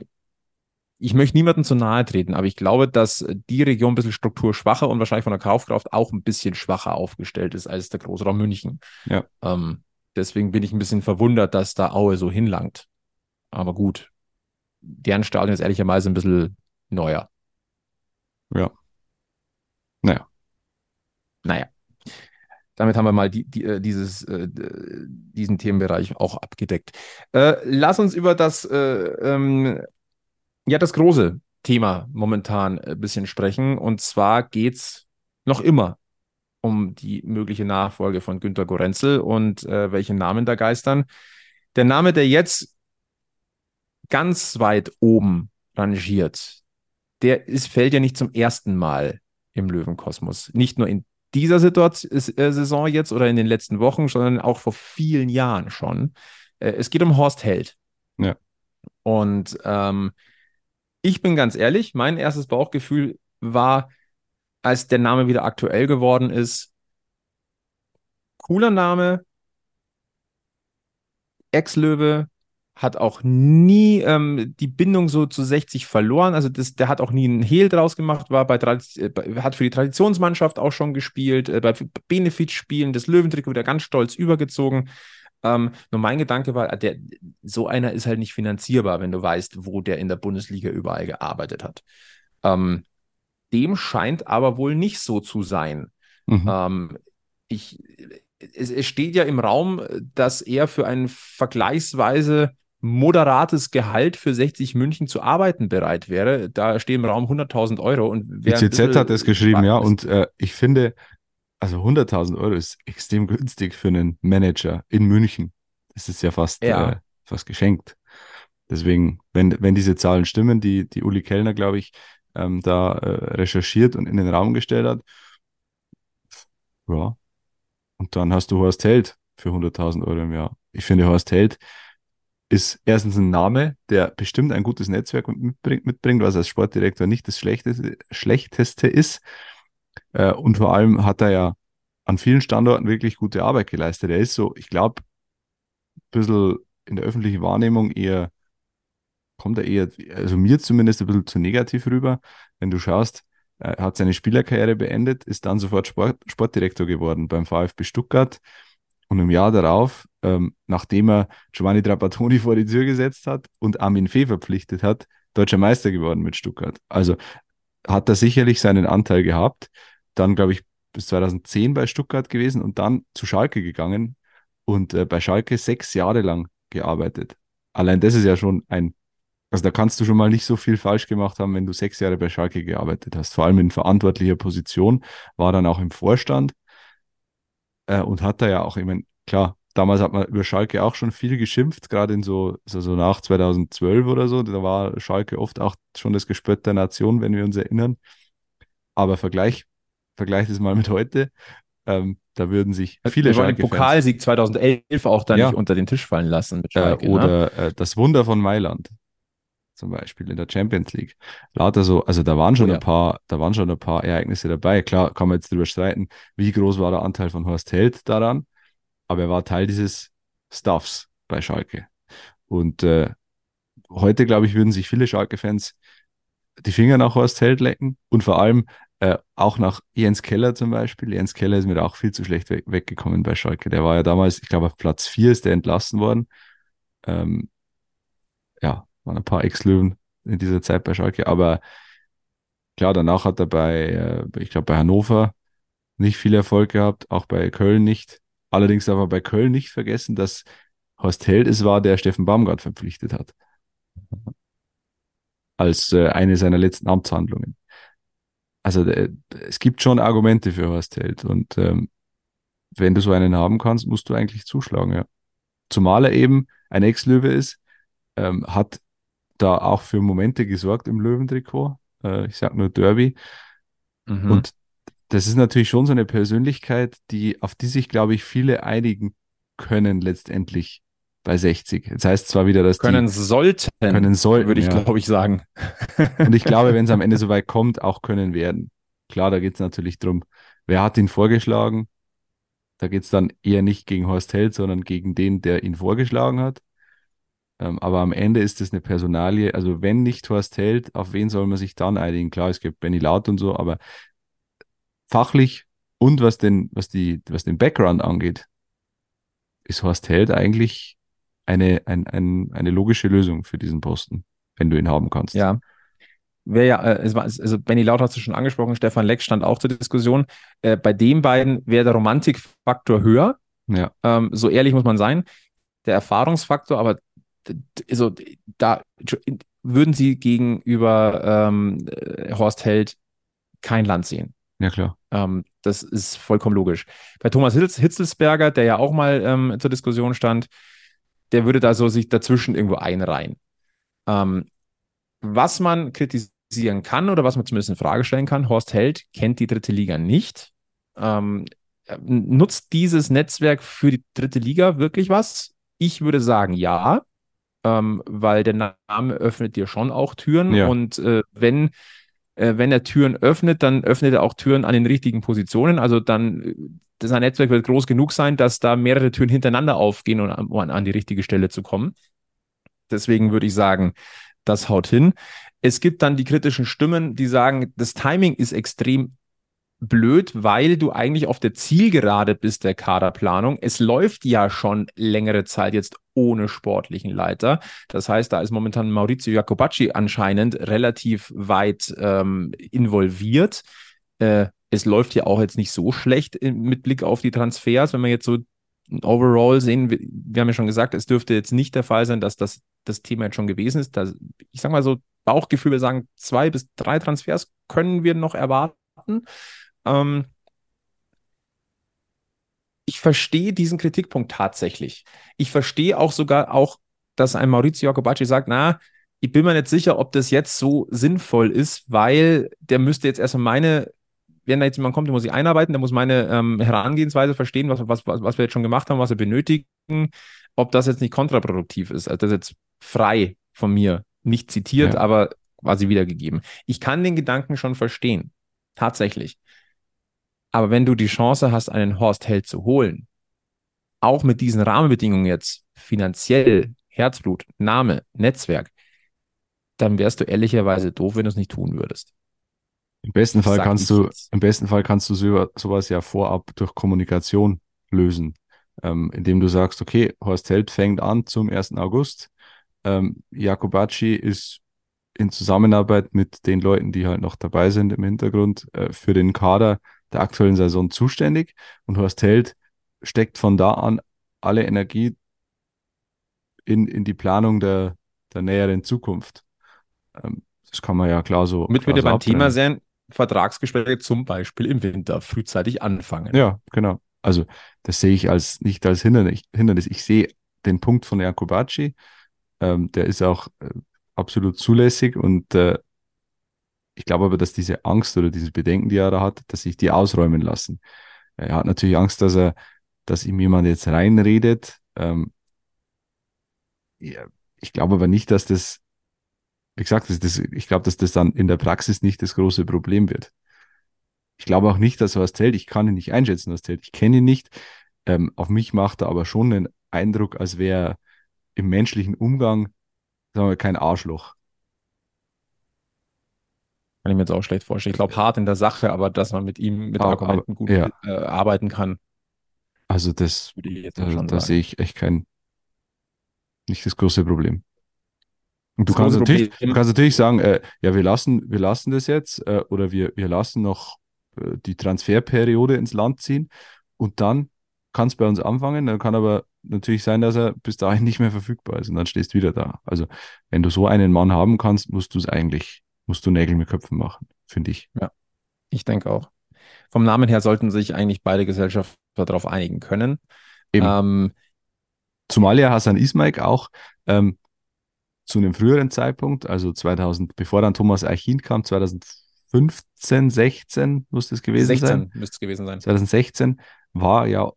Speaker 2: ich möchte niemandem zu nahe treten, aber ich glaube, dass die Region ein bisschen strukturschwacher und wahrscheinlich von der Kaufkraft auch ein bisschen schwacher aufgestellt ist als der Großraum München.
Speaker 3: Ja.
Speaker 2: Ähm, deswegen bin ich ein bisschen verwundert, dass da Aue so hinlangt. Aber gut, deren Stadion ist ehrlicherweise ein bisschen neuer.
Speaker 3: Ja. Naja.
Speaker 2: Naja. Damit haben wir mal die, die, äh, dieses, äh, diesen Themenbereich auch abgedeckt. Äh, lass uns über das äh, ähm, ja, das große Thema momentan ein bisschen sprechen. Und zwar geht es noch immer um die mögliche Nachfolge von Günter Gorenzel und äh, welche Namen da geistern. Der Name, der jetzt ganz weit oben rangiert, der ist, fällt ja nicht zum ersten Mal im Löwenkosmos. Nicht nur in dieser Situation, äh, Saison jetzt oder in den letzten Wochen, sondern auch vor vielen Jahren schon. Äh, es geht um Horst Held.
Speaker 3: Ja.
Speaker 2: Und ähm, ich bin ganz ehrlich, mein erstes Bauchgefühl war, als der Name wieder aktuell geworden ist, cooler Name, Ex-Löwe, hat auch nie ähm, die Bindung so zu 60 verloren. Also das, der hat auch nie einen Hehl draus gemacht, war bei, äh, hat für die Traditionsmannschaft auch schon gespielt, äh, bei Benefitspielen des Löwentrikot wieder ganz stolz übergezogen. Ähm, nur mein Gedanke war, der, so einer ist halt nicht finanzierbar, wenn du weißt, wo der in der Bundesliga überall gearbeitet hat. Ähm, dem scheint aber wohl nicht so zu sein. Mhm. Ähm, ich, es, es, steht ja im Raum, dass er für ein vergleichsweise moderates Gehalt für 60 München zu arbeiten bereit wäre. Da stehen im Raum 100.000 Euro. Und
Speaker 3: die CZ hat es geschrieben, ja. Und äh, ich finde, also 100.000 Euro ist extrem günstig für einen Manager in München. Das ist ja fast, ja. Äh, fast geschenkt. Deswegen, wenn, wenn diese Zahlen stimmen, die, die Uli Kellner, glaube ich, ähm, da äh, recherchiert und in den Raum gestellt hat, ja. Und dann hast du Horst Held für 100.000 Euro im Jahr. Ich finde, Horst Held ist erstens ein Name, der bestimmt ein gutes Netzwerk mitbringt, mitbringt was als Sportdirektor nicht das Schlechteste, Schlechteste ist. Äh, und vor allem hat er ja an vielen Standorten wirklich gute Arbeit geleistet. Er ist so, ich glaube, ein bisschen in der öffentlichen Wahrnehmung eher, kommt er eher, also mir zumindest ein bisschen zu negativ rüber. Wenn du schaust, er hat seine Spielerkarriere beendet, ist dann sofort Sport, Sportdirektor geworden beim VfB Stuttgart. Und im Jahr darauf, ähm, nachdem er Giovanni Trapattoni vor die Tür gesetzt hat und Armin Fee verpflichtet hat, deutscher Meister geworden mit Stuttgart. Also hat er sicherlich seinen Anteil gehabt dann, glaube ich, bis 2010 bei Stuttgart gewesen und dann zu Schalke gegangen und äh, bei Schalke sechs Jahre lang gearbeitet. Allein das ist ja schon ein Also da kannst du schon mal nicht so viel falsch gemacht haben, wenn du sechs Jahre bei Schalke gearbeitet hast. Vor allem in verantwortlicher Position, war dann auch im Vorstand äh, und hat da ja auch, meine, klar, damals hat man über Schalke auch schon viel geschimpft, gerade in so, so, so nach 2012 oder so. Da war Schalke oft auch schon das Gespött der Nation, wenn wir uns erinnern. Aber Vergleich, vergleich das mal mit heute. Ähm, da würden sich viele
Speaker 2: wir wollen den Pokalsieg 2011 auch da ja. nicht unter den Tisch fallen lassen.
Speaker 3: Mit Schalke, äh, oder ne? äh, das Wunder von Mailand zum Beispiel in der Champions League. Lauter so, also da waren schon oh, ja. ein paar, da waren schon ein paar Ereignisse dabei. Klar, kann man jetzt drüber streiten, wie groß war der Anteil von Horst Held daran, aber er war Teil dieses Stuffs bei Schalke. Und äh, heute, glaube ich, würden sich viele Schalke-Fans die Finger nach Horst Held lecken und vor allem äh, auch nach Jens Keller zum Beispiel. Jens Keller ist mir auch viel zu schlecht we weggekommen bei Schalke. Der war ja damals, ich glaube, auf Platz 4 ist der entlassen worden. Ähm, ja, waren ein paar Ex-Löwen in dieser Zeit bei Schalke, aber klar, danach hat er bei, äh, ich glaube, bei Hannover nicht viel Erfolg gehabt, auch bei Köln nicht. Allerdings darf man bei Köln nicht vergessen, dass Horst Held es war, der Steffen Baumgart verpflichtet hat. Als äh, eine seiner letzten Amtshandlungen. Also äh, es gibt schon Argumente für Horst Held und ähm, wenn du so einen haben kannst, musst du eigentlich zuschlagen, ja. Zumal er eben ein Ex-Löwe ist, ähm, hat da auch für Momente gesorgt im Löwentrikot. Äh, ich sag nur Derby. Mhm. Und das ist natürlich schon so eine Persönlichkeit, die, auf die sich, glaube ich, viele einigen können letztendlich bei 60. Jetzt heißt zwar wieder, dass
Speaker 2: können die sollten,
Speaker 3: können sollten,
Speaker 2: würde ich ja. glaube ich sagen.
Speaker 3: Und ich glaube, wenn es am Ende so weit kommt, auch können werden. Klar, da geht es natürlich drum, wer hat ihn vorgeschlagen? Da geht es dann eher nicht gegen Horst Held, sondern gegen den, der ihn vorgeschlagen hat. Ähm, aber am Ende ist es eine Personalie. Also wenn nicht Horst Held, auf wen soll man sich dann einigen? Klar, es gibt Benny Laut und so, aber fachlich und was den, was die, was den Background angeht, ist Horst Held eigentlich eine, ein, ein, eine logische Lösung für diesen Posten, wenn du ihn haben kannst.
Speaker 2: Ja. Wäre ja, äh, es war, also Benny Laut hast du schon angesprochen, Stefan Leck stand auch zur Diskussion. Äh, bei den beiden wäre der Romantikfaktor höher. Ja. Ähm, so ehrlich muss man sein. Der Erfahrungsfaktor, aber also da würden sie gegenüber ähm, äh, Horst Held kein Land sehen.
Speaker 3: Ja, klar.
Speaker 2: Ähm, das ist vollkommen logisch. Bei Thomas Hitz, Hitzelsberger, der ja auch mal ähm, zur Diskussion stand, der würde da so sich dazwischen irgendwo einreihen. Ähm, was man kritisieren kann oder was man zumindest in Frage stellen kann, Horst Held kennt die dritte Liga nicht. Ähm, nutzt dieses Netzwerk für die dritte Liga wirklich was? Ich würde sagen, ja ähm, weil der Name öffnet dir schon auch Türen. Ja. Und äh, wenn, äh, wenn er Türen öffnet, dann öffnet er auch Türen an den richtigen Positionen. Also dann, äh, sein Netzwerk wird groß genug sein, dass da mehrere Türen hintereinander aufgehen, um an, an die richtige Stelle zu kommen. Deswegen würde ich sagen, das haut hin. Es gibt dann die kritischen Stimmen, die sagen, das Timing ist extrem blöd, weil du eigentlich auf der Zielgerade bist der Kaderplanung. Es läuft ja schon längere Zeit jetzt ohne sportlichen Leiter. Das heißt, da ist momentan Maurizio Jacobacci anscheinend relativ weit ähm, involviert. Äh, es läuft ja auch jetzt nicht so schlecht mit Blick auf die Transfers, wenn wir jetzt so overall sehen, wir, haben ja schon gesagt, es dürfte jetzt nicht der Fall sein, dass das, das Thema jetzt schon gewesen ist. Da, ich sage mal so, Bauchgefühl, wir sagen, zwei bis drei Transfers können wir noch erwarten. Ähm, ich verstehe diesen Kritikpunkt tatsächlich. Ich verstehe auch sogar auch, dass ein Maurizio Jacobacci sagt, na, ich bin mir nicht sicher, ob das jetzt so sinnvoll ist, weil der müsste jetzt erstmal meine, wenn da jetzt jemand kommt, der muss sich einarbeiten, der muss meine ähm, Herangehensweise verstehen, was, was, was wir jetzt schon gemacht haben, was wir benötigen, ob das jetzt nicht kontraproduktiv ist. Also das ist jetzt frei von mir, nicht zitiert, ja. aber quasi wiedergegeben. Ich kann den Gedanken schon verstehen. Tatsächlich. Aber wenn du die Chance hast, einen Horst Held zu holen, auch mit diesen Rahmenbedingungen jetzt, finanziell, Herzblut, Name, Netzwerk, dann wärst du ehrlicherweise doof, wenn du es nicht tun würdest.
Speaker 3: Im besten Fall kannst du, jetzt. im besten Fall kannst du so, sowas ja vorab durch Kommunikation lösen, ähm, indem du sagst, okay, Horst Held fängt an zum 1. August. Ähm, Jakobacci ist in Zusammenarbeit mit den Leuten, die halt noch dabei sind im Hintergrund, äh, für den Kader der aktuellen Saison zuständig und Horst Held steckt von da an alle Energie in, in die Planung der, der näheren Zukunft. Ähm, das kann man ja klar so.
Speaker 2: Mit
Speaker 3: klar
Speaker 2: wir
Speaker 3: so
Speaker 2: beim
Speaker 3: abtrennen.
Speaker 2: Thema sein, Vertragsgespräche zum Beispiel im Winter frühzeitig anfangen.
Speaker 3: Ja, genau. Also das sehe ich als nicht als Hindernis. Hindernis. Ich sehe den Punkt von Jakobacci. Ähm, der ist auch äh, absolut zulässig und äh, ich glaube aber, dass diese Angst oder diese Bedenken, die er da hat, dass sich die ausräumen lassen. Er hat natürlich Angst, dass er, dass ihm jemand jetzt reinredet. Ähm, ja, ich glaube aber nicht, dass das, wie gesagt, das, das, ich glaube, dass das dann in der Praxis nicht das große Problem wird. Ich glaube auch nicht, dass Horst Held, ich kann ihn nicht einschätzen, Horst Held, ich kenne ihn nicht. Ähm, auf mich macht er aber schon den Eindruck, als wäre er im menschlichen Umgang, sagen wir, kein Arschloch.
Speaker 2: Kann ich mir jetzt auch schlecht vorstellen. Ich glaube, hart in der Sache, aber dass man mit ihm mit
Speaker 3: Aber-
Speaker 2: Argumenten
Speaker 3: aber-
Speaker 2: gut
Speaker 3: ja.
Speaker 2: äh, arbeiten kann,
Speaker 3: Also das, da, da sehe ich echt kein, nicht das große Problem. Und du
Speaker 2: Das
Speaker 3: kannst natürlich,
Speaker 2: Problem-
Speaker 3: du kannst natürlich sagen, äh, ja, wir lassen, wir lassen das jetzt äh, oder wir, wir lassen noch äh, die Transferperiode ins Land ziehen und dann kann es bei uns anfangen. Dann kann aber natürlich sein, dass er bis dahin nicht mehr verfügbar ist und dann stehst du wieder da. Also wenn du so einen Mann haben kannst, musst du es eigentlich, musst du Nägel mit Köpfen machen, finde ich.
Speaker 2: Ich denke auch. Vom Namen her sollten sich eigentlich beide Gesellschaften darauf einigen können.
Speaker 3: Eben.
Speaker 2: Ähm,
Speaker 3: Zumal ja Hassan Ismail auch ähm, zu einem früheren Zeitpunkt, also 2000, bevor dann Thomas Eichin kam, 2015, 16 muss das gewesen
Speaker 2: 16
Speaker 3: sein.
Speaker 2: müsste es gewesen sein.
Speaker 3: 2016 war ja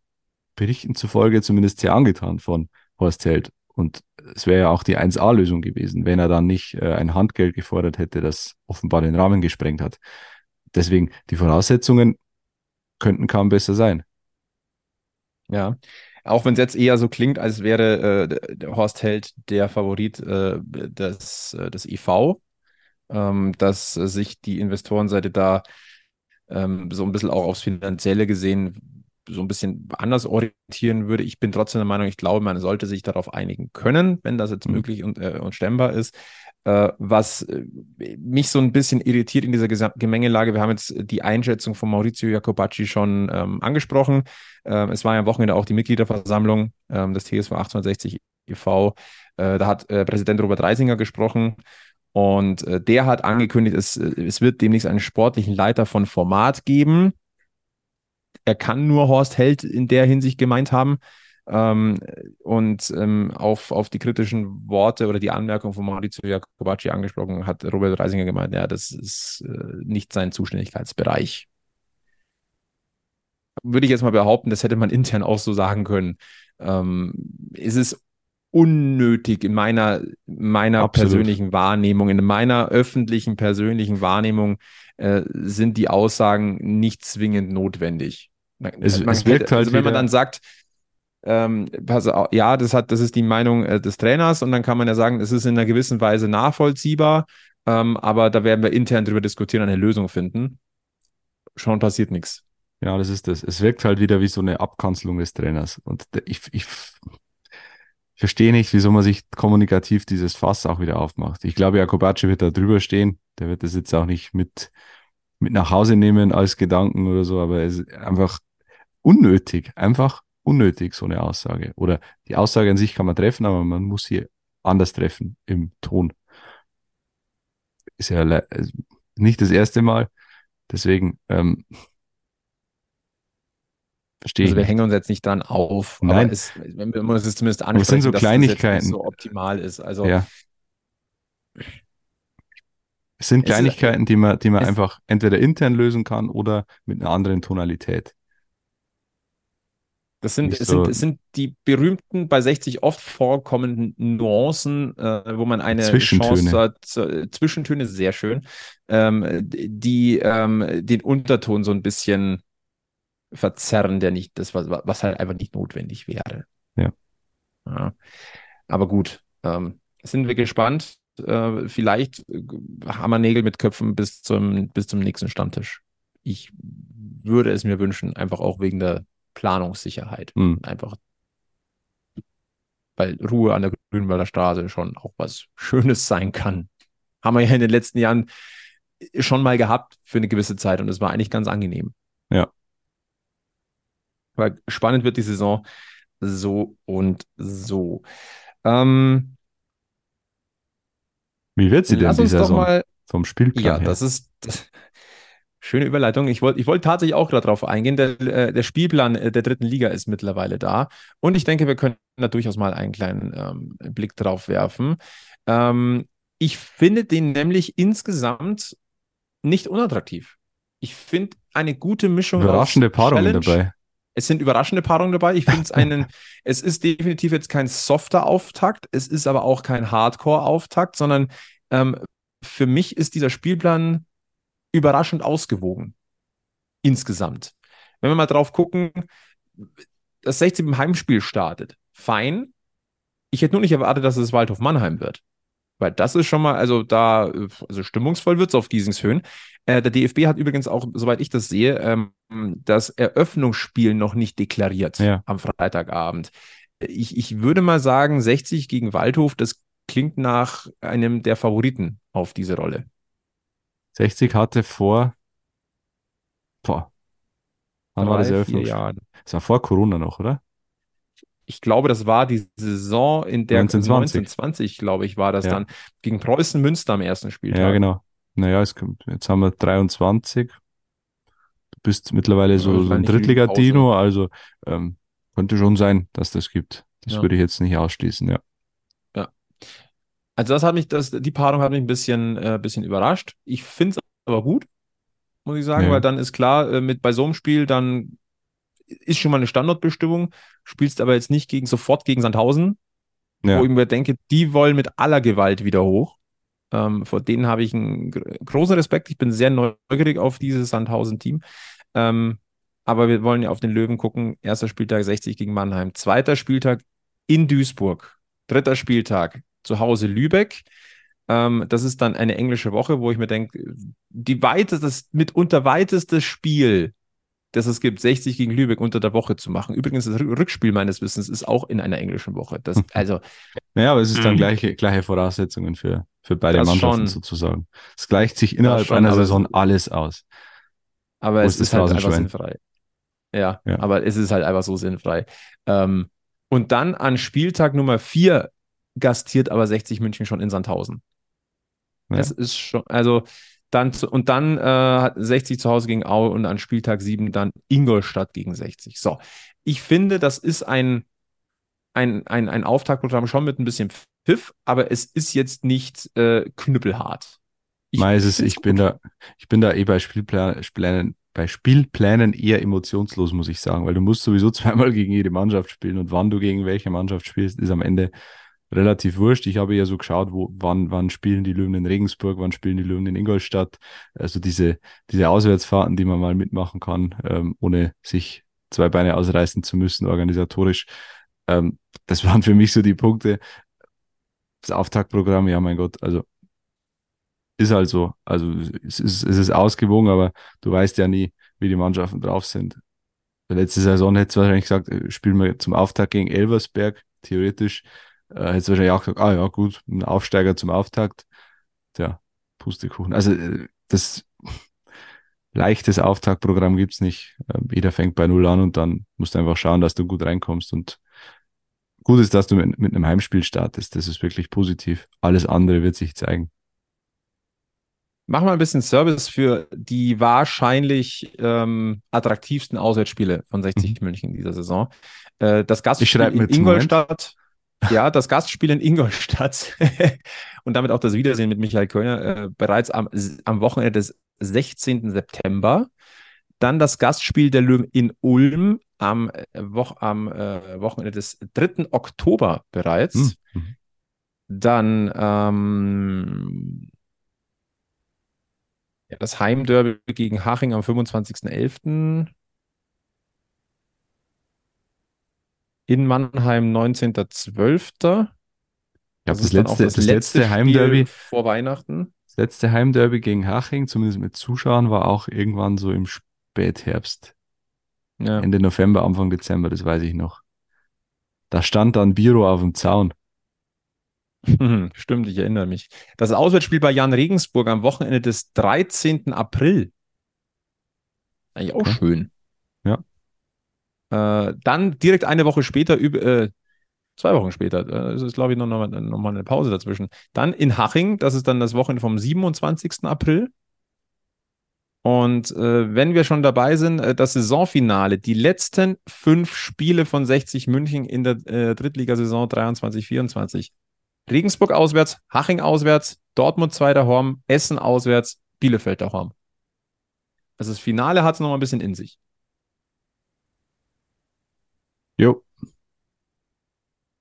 Speaker 3: Berichten zufolge zumindest sehr angetan von Horst Held. Und es wäre ja auch die 1A-Lösung gewesen, wenn er dann nicht äh, ein Handgeld gefordert hätte, das offenbar den Rahmen gesprengt hat. Deswegen, die Voraussetzungen könnten kaum besser sein.
Speaker 2: Ja. Auch wenn es jetzt eher so klingt, als wäre äh, Horst Held der Favorit äh, des, äh, des IV, ähm, dass sich die Investorenseite da ähm, so ein bisschen auch aufs Finanzielle gesehen so ein bisschen anders orientieren würde. Ich bin trotzdem der Meinung, ich glaube, man sollte sich darauf einigen können, wenn das jetzt
Speaker 3: Mhm.
Speaker 2: möglich und, äh, und stemmbar ist. Äh, was äh, mich so ein bisschen irritiert in dieser Gesam Gemengelage, wir haben jetzt die Einschätzung von Maurizio Jacobacci schon ähm, angesprochen. Ähm, es war ja am Wochenende auch die Mitgliederversammlung ähm, des TSV 1860 e.V. Da hat äh, Präsident Robert Reisinger gesprochen und äh, der hat angekündigt, es, äh, es wird demnächst einen sportlichen Leiter von Format geben. Er kann nur Horst Held in der Hinsicht gemeint haben. Ähm, und ähm, auf, auf die kritischen Worte oder die Anmerkung von Maurizio Jacobacci angesprochen hat Robert Reisinger gemeint, ja, das ist äh, nicht sein Zuständigkeitsbereich. Würde ich jetzt mal behaupten, das hätte man intern auch so sagen können. Ähm, es ist unnötig in meiner, meiner
Speaker 3: Absolut.
Speaker 2: persönlichen Wahrnehmung, in meiner öffentlichen persönlichen Wahrnehmung äh, sind die Aussagen nicht zwingend notwendig. Man,
Speaker 3: Es-
Speaker 2: man
Speaker 3: es wirkt
Speaker 2: hätte,
Speaker 3: halt
Speaker 2: also wenn man dann sagt, ähm, pass auf, ja, das hat, das ist die Meinung äh, des Trainers und dann kann man ja sagen, es ist in einer gewissen Weise nachvollziehbar, ähm, aber da werden wir intern drüber diskutieren, eine Lösung finden. Schon passiert nichts.
Speaker 3: Ja, das ist das. Es wirkt halt wieder wie so eine Abkanzelung des Trainers. Und ich, ich verstehe nicht, wieso man sich kommunikativ dieses Fass auch wieder aufmacht. Ich glaube, Jakobacci wird da drüber stehen. Der wird das jetzt auch nicht mit, mit nach Hause nehmen als Gedanken oder so, aber es ist einfach unnötig. Einfach unnötig, so eine Aussage. Oder die Aussage an sich kann man treffen, aber man muss sie anders treffen im Ton. Ist ja äh, nicht das erste Mal. Deswegen, ähm, verstehe ich
Speaker 2: Also wir
Speaker 3: nicht.
Speaker 2: hängen uns jetzt nicht dran auf,
Speaker 3: Nein.
Speaker 2: aber es, wenn wir uns es zumindest
Speaker 3: es
Speaker 2: ansprechen,
Speaker 3: sind so
Speaker 2: das
Speaker 3: Kleinigkeiten.
Speaker 2: nicht so optimal ist. Also
Speaker 3: Ja. Es sind Kleinigkeiten, die man, die man einfach entweder intern lösen kann oder mit einer anderen Tonalität.
Speaker 2: Das sind,
Speaker 3: so-
Speaker 2: sind, sind die berühmten bei 60 oft vorkommenden Nuancen, äh, wo man eine
Speaker 3: Zwischentöne.
Speaker 2: Chance hat. äh, Zwischentöne, sehr schön, ähm, die ähm, den Unterton so ein bisschen verzerren, der nicht, das, was, was halt einfach nicht notwendig wäre.
Speaker 3: Ja.
Speaker 2: ja. Aber gut, ähm, sind wir gespannt. Äh, vielleicht äh, haben wir Nägel mit Köpfen bis zum, bis zum nächsten Stammtisch. Ich würde es mir wünschen, einfach auch wegen der Planungssicherheit.
Speaker 3: Hm.
Speaker 2: Einfach, weil Ruhe an der Grünwalder Straße schon auch was Schönes sein kann. Haben wir ja in den letzten Jahren schon mal gehabt für eine gewisse Zeit und es war eigentlich ganz angenehm.
Speaker 3: Ja.
Speaker 2: Weil spannend wird die Saison so und so. Ähm,
Speaker 3: Wie wird sie denn dieser Saison mal,
Speaker 2: vom Spielplan Ja, her? das ist das, schöne Überleitung. Ich wollte ich wollt tatsächlich auch gerade darauf eingehen. Der, äh, der Spielplan äh, der dritten Liga ist mittlerweile da. Und ich denke, wir können da durchaus mal einen kleinen ähm, Blick drauf werfen. Ähm, ich finde den nämlich insgesamt nicht unattraktiv. Ich finde eine gute Mischung.
Speaker 3: Überraschende Paarungen dabei.
Speaker 2: Es sind überraschende Paarungen dabei. Ich finde es einen, es ist definitiv jetzt kein softer Auftakt, es ist aber auch kein Hardcore-Auftakt, sondern ähm, für mich ist dieser Spielplan überraschend ausgewogen. Insgesamt. Wenn wir mal drauf gucken, das 16 im Heimspiel startet. Fein. Ich hätte nur nicht erwartet, dass es Waldhof Mannheim wird. Weil das ist schon mal, also da, also stimmungsvoll wird es auf Giesingshöhen. Äh, der DFB hat übrigens auch, soweit ich das sehe, ähm, das Eröffnungsspiel noch nicht deklariert ja. am Freitagabend. Ich, ich würde mal sagen, 60 gegen Waldhof, das klingt nach einem der Favoriten auf diese Rolle.
Speaker 3: 60 hatte vor, boah, wann Drei, war das
Speaker 2: Eröffnungsspiel?
Speaker 3: Das war vor Corona noch, oder?
Speaker 2: ich glaube, das war die Saison, in der 1920, 1920 glaube ich, war das ja. dann gegen Preußen Münster am ersten Spieltag.
Speaker 3: Ja, genau. Naja, es kommt, jetzt haben wir 23. Du bist mittlerweile so, so ein Drittliga-Dino, also ähm, könnte schon sein, dass das gibt. Das ja. würde ich jetzt nicht ausschließen. Ja.
Speaker 2: Also das hat mich, das, die Paarung hat mich ein bisschen, äh, bisschen überrascht. Ich finde es aber gut, muss ich sagen, ja. weil dann ist klar, äh, mit bei so einem Spiel, dann ist schon mal eine Standortbestimmung, spielst aber jetzt nicht gegen, sofort gegen Sandhausen, ja. wo ich mir denke, die wollen mit aller Gewalt wieder hoch. Ähm, vor denen habe ich einen großen Respekt. Ich bin sehr neugierig auf dieses Sandhausen-Team. Ähm, aber wir wollen ja auf den Löwen gucken. Erster Spieltag 60 gegen Mannheim. Zweiter Spieltag in Duisburg. Dritter Spieltag zu Hause Lübeck. Ähm, das ist dann eine englische Woche, wo ich mir denke, die weitestes, mitunter weitestes Spiel dass es gibt, 60 gegen Lübeck unter der Woche zu machen. Übrigens, das Rückspiel meines Wissens ist auch in einer englischen Woche. Das, also,
Speaker 3: naja, aber es ist dann mhm. gleiche, gleiche Voraussetzungen für, für beide Mannschaften schon. sozusagen. Es gleicht sich innerhalb schon, einer Saison alles aus.
Speaker 2: Aber es ist, ist halt einfach sinnfrei. Ja, ja, aber es ist halt einfach so sinnfrei. Ähm, und dann an Spieltag Nummer 4 gastiert aber 60 München schon in Sandhausen. Ja. Es ist schon, also dann, und dann äh, hat 60 zu Hause gegen Aue und an Spieltag 7 dann Ingolstadt gegen 60. So, ich finde, das ist ein, ein, ein, ein Auftaktprogramm schon mit ein bisschen Pfiff, aber es ist jetzt nicht äh, knüppelhart.
Speaker 3: Ich, Meistens, ich bin da, ich bin da eh bei Spielplänen, bei Spielplänen eher emotionslos, muss ich sagen, weil du musst sowieso zweimal gegen jede Mannschaft spielen und wann du gegen welche Mannschaft spielst, ist am Ende relativ wurscht. Ich habe ja so geschaut, wo, wann, wann spielen die Löwen in Regensburg, wann spielen die Löwen in Ingolstadt. Also diese, diese Auswärtsfahrten, die man mal mitmachen kann, ähm, ohne sich zwei Beine ausreißen zu müssen, organisatorisch. Ähm, das waren für mich so die Punkte. Das Auftaktprogramm, ja, mein Gott, also ist halt so. Also es ist, es ist ausgewogen, aber du weißt ja nie, wie die Mannschaften drauf sind. Letzte Saison hätte es wahrscheinlich gesagt, äh, spielen wir zum Auftakt gegen Elversberg, theoretisch äh, hättest du wahrscheinlich auch gesagt, ah ja, gut, ein Aufsteiger zum Auftakt. Tja, Pustekuchen. Also äh, das leichtes Auftaktprogramm gibt's nicht. Ähm, jeder fängt bei Null an und dann musst du einfach schauen, dass du gut reinkommst. Und gut ist, dass du mit, mit einem Heimspiel startest. Das ist wirklich positiv. Alles andere wird sich zeigen.
Speaker 2: Mach mal ein bisschen Service für die wahrscheinlich ähm, attraktivsten Auswärtsspiele von 60 mhm. München in dieser Saison. Äh, das Gastspiel in Ingolstadt. Ja, das Gastspiel in Ingolstadt und damit auch das Wiedersehen mit Michael Kölner äh, bereits am, am Wochenende des 16. September. Dann das Gastspiel der Löwen in Ulm am, äh, Wo am äh, Wochenende des 3. Oktober bereits. Hm, mhm. Dann ähm, ja, das Heimderby gegen Haching am 25.11. in Mannheim 19.12.
Speaker 3: Ich glaube, das, letzte, das, das letzte, letzte Heimderby
Speaker 2: vor Weihnachten.
Speaker 3: Das letzte Heimderby gegen Haching, zumindest mit Zuschauern, war auch irgendwann so im Spätherbst. Ja. Ende November, Anfang Dezember, das weiß ich noch. Da stand dann Biro auf dem Zaun.
Speaker 2: Stimmt, ich erinnere mich. Das Auswärtsspiel bei Jan Regensburg am Wochenende des 13. April. Eigentlich auch okay. schön. Äh, dann direkt eine Woche später, äh, Zwei Wochen später. Das ist, glaube ich, noch, noch, noch mal eine Pause dazwischen. Dann in Haching, das ist dann das Wochenende vom 27. April. Und äh, wenn wir schon dabei sind, äh, das Saisonfinale, die letzten fünf Spiele von 60 München in der äh, Drittligasaison 23-24. Regensburg auswärts, Haching auswärts, Dortmund zweiter Horm, Essen auswärts, Bielefeld der Horm. Also das Finale hat es noch ein bisschen in sich.
Speaker 3: Jo.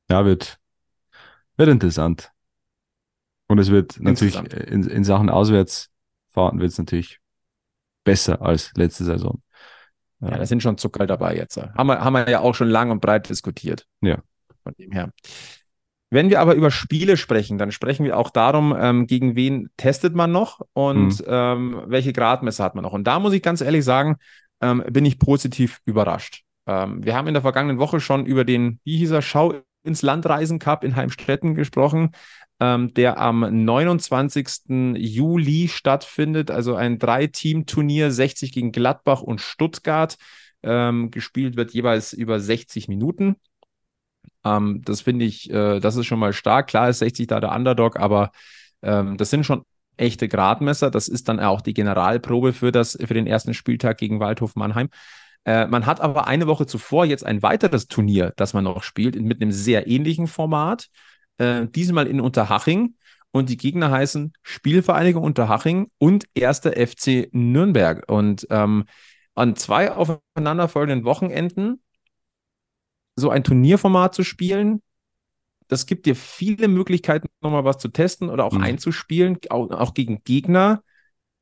Speaker 3: Ja, wird, wird interessant. Und es wird natürlich in, in Sachen Auswärtsfahrten wird es natürlich besser als letzte Saison.
Speaker 2: Ja, da sind schon Zucker dabei jetzt. Haben wir, haben wir ja auch schon lang und breit diskutiert.
Speaker 3: Ja.
Speaker 2: Von dem her. Wenn wir aber über Spiele sprechen, dann sprechen wir auch darum, ähm, gegen wen testet man noch und mhm. ähm, welche Gradmesser hat man noch. Und da muss ich ganz ehrlich sagen, ähm, bin ich positiv überrascht. Ähm, wir haben in der vergangenen Woche schon über den, wie hieß er, Schau ins Landreisen Cup in Heimstetten gesprochen ähm, der am 29. Juli stattfindet. Also ein Drei-Team-Turnier, 60 gegen Gladbach und Stuttgart. Ähm, gespielt wird jeweils über 60 Minuten. Ähm, das finde ich, äh, das ist schon mal stark. Klar ist 60 da der Underdog, aber ähm, das sind schon echte Gradmesser. Das ist dann auch die Generalprobe für, das, für den ersten Spieltag gegen Waldhof Mannheim. Äh, man hat aber eine Woche zuvor jetzt ein weiteres Turnier, das man noch spielt, mit einem sehr ähnlichen Format äh, diesmal in Unterhaching. Und die Gegner heißen Spielvereinigung Unterhaching und erster FC Nürnberg. Und ähm, an zwei aufeinanderfolgenden Wochenenden so ein Turnierformat zu spielen, das gibt dir viele Möglichkeiten, nochmal was zu testen oder auch mhm. einzuspielen, auch, auch, gegen Gegner,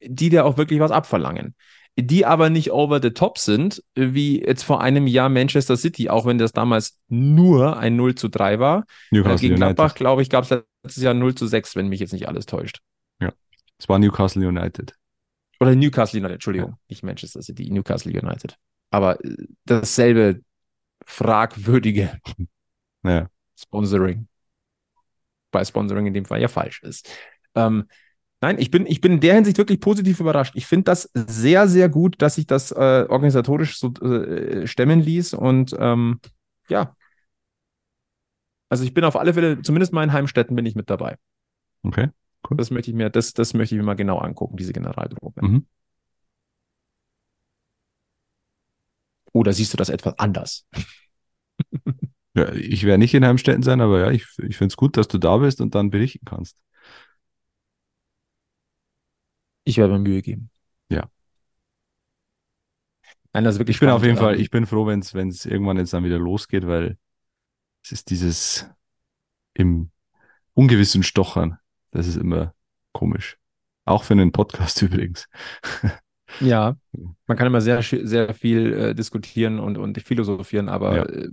Speaker 2: die dir auch wirklich was abverlangen die aber nicht over the top sind, wie jetzt vor einem Jahr Manchester City, auch wenn das damals nur ein 0 zu 3 war. Newcastle Gegen Gladbach, glaube ich, gab es letztes Jahr 0 zu 6, wenn mich jetzt nicht alles täuscht.
Speaker 3: Ja, es war Newcastle United.
Speaker 2: Oder Newcastle United, Entschuldigung, ja. nicht Manchester City, Newcastle United. Aber äh, dasselbe fragwürdige
Speaker 3: ja.
Speaker 2: Sponsoring. Bei Sponsoring in dem Fall ja falsch ist. Ähm, Nein, ich bin, ich bin in der Hinsicht wirklich positiv überrascht. Ich finde das sehr, sehr gut, dass sich das äh, organisatorisch so äh, stemmen ließ. Und ähm, ja, also ich bin auf alle Fälle, zumindest mal in Heimstätten bin ich mit dabei.
Speaker 3: Okay,
Speaker 2: cool. Das möchte ich mir, das, das möchte ich mir mal genau angucken, diese Generalprobe.
Speaker 3: Mhm.
Speaker 2: Oder siehst du das etwas anders?
Speaker 3: ja, ich werde nicht in Heimstätten sein, aber ja, ich, ich finde es gut, dass du da bist und dann berichten kannst.
Speaker 2: Ich werde mir Mühe geben.
Speaker 3: Ja.
Speaker 2: Nein, das ist wirklich
Speaker 3: ich bin auf jeden Fall, ich bin froh, wenn es irgendwann jetzt dann wieder losgeht, weil es ist dieses im ungewissen Stochern. Das ist immer komisch. Auch für einen Podcast übrigens.
Speaker 2: Ja, man kann immer sehr, sehr viel äh, diskutieren und, und philosophieren, aber ja.
Speaker 3: äh,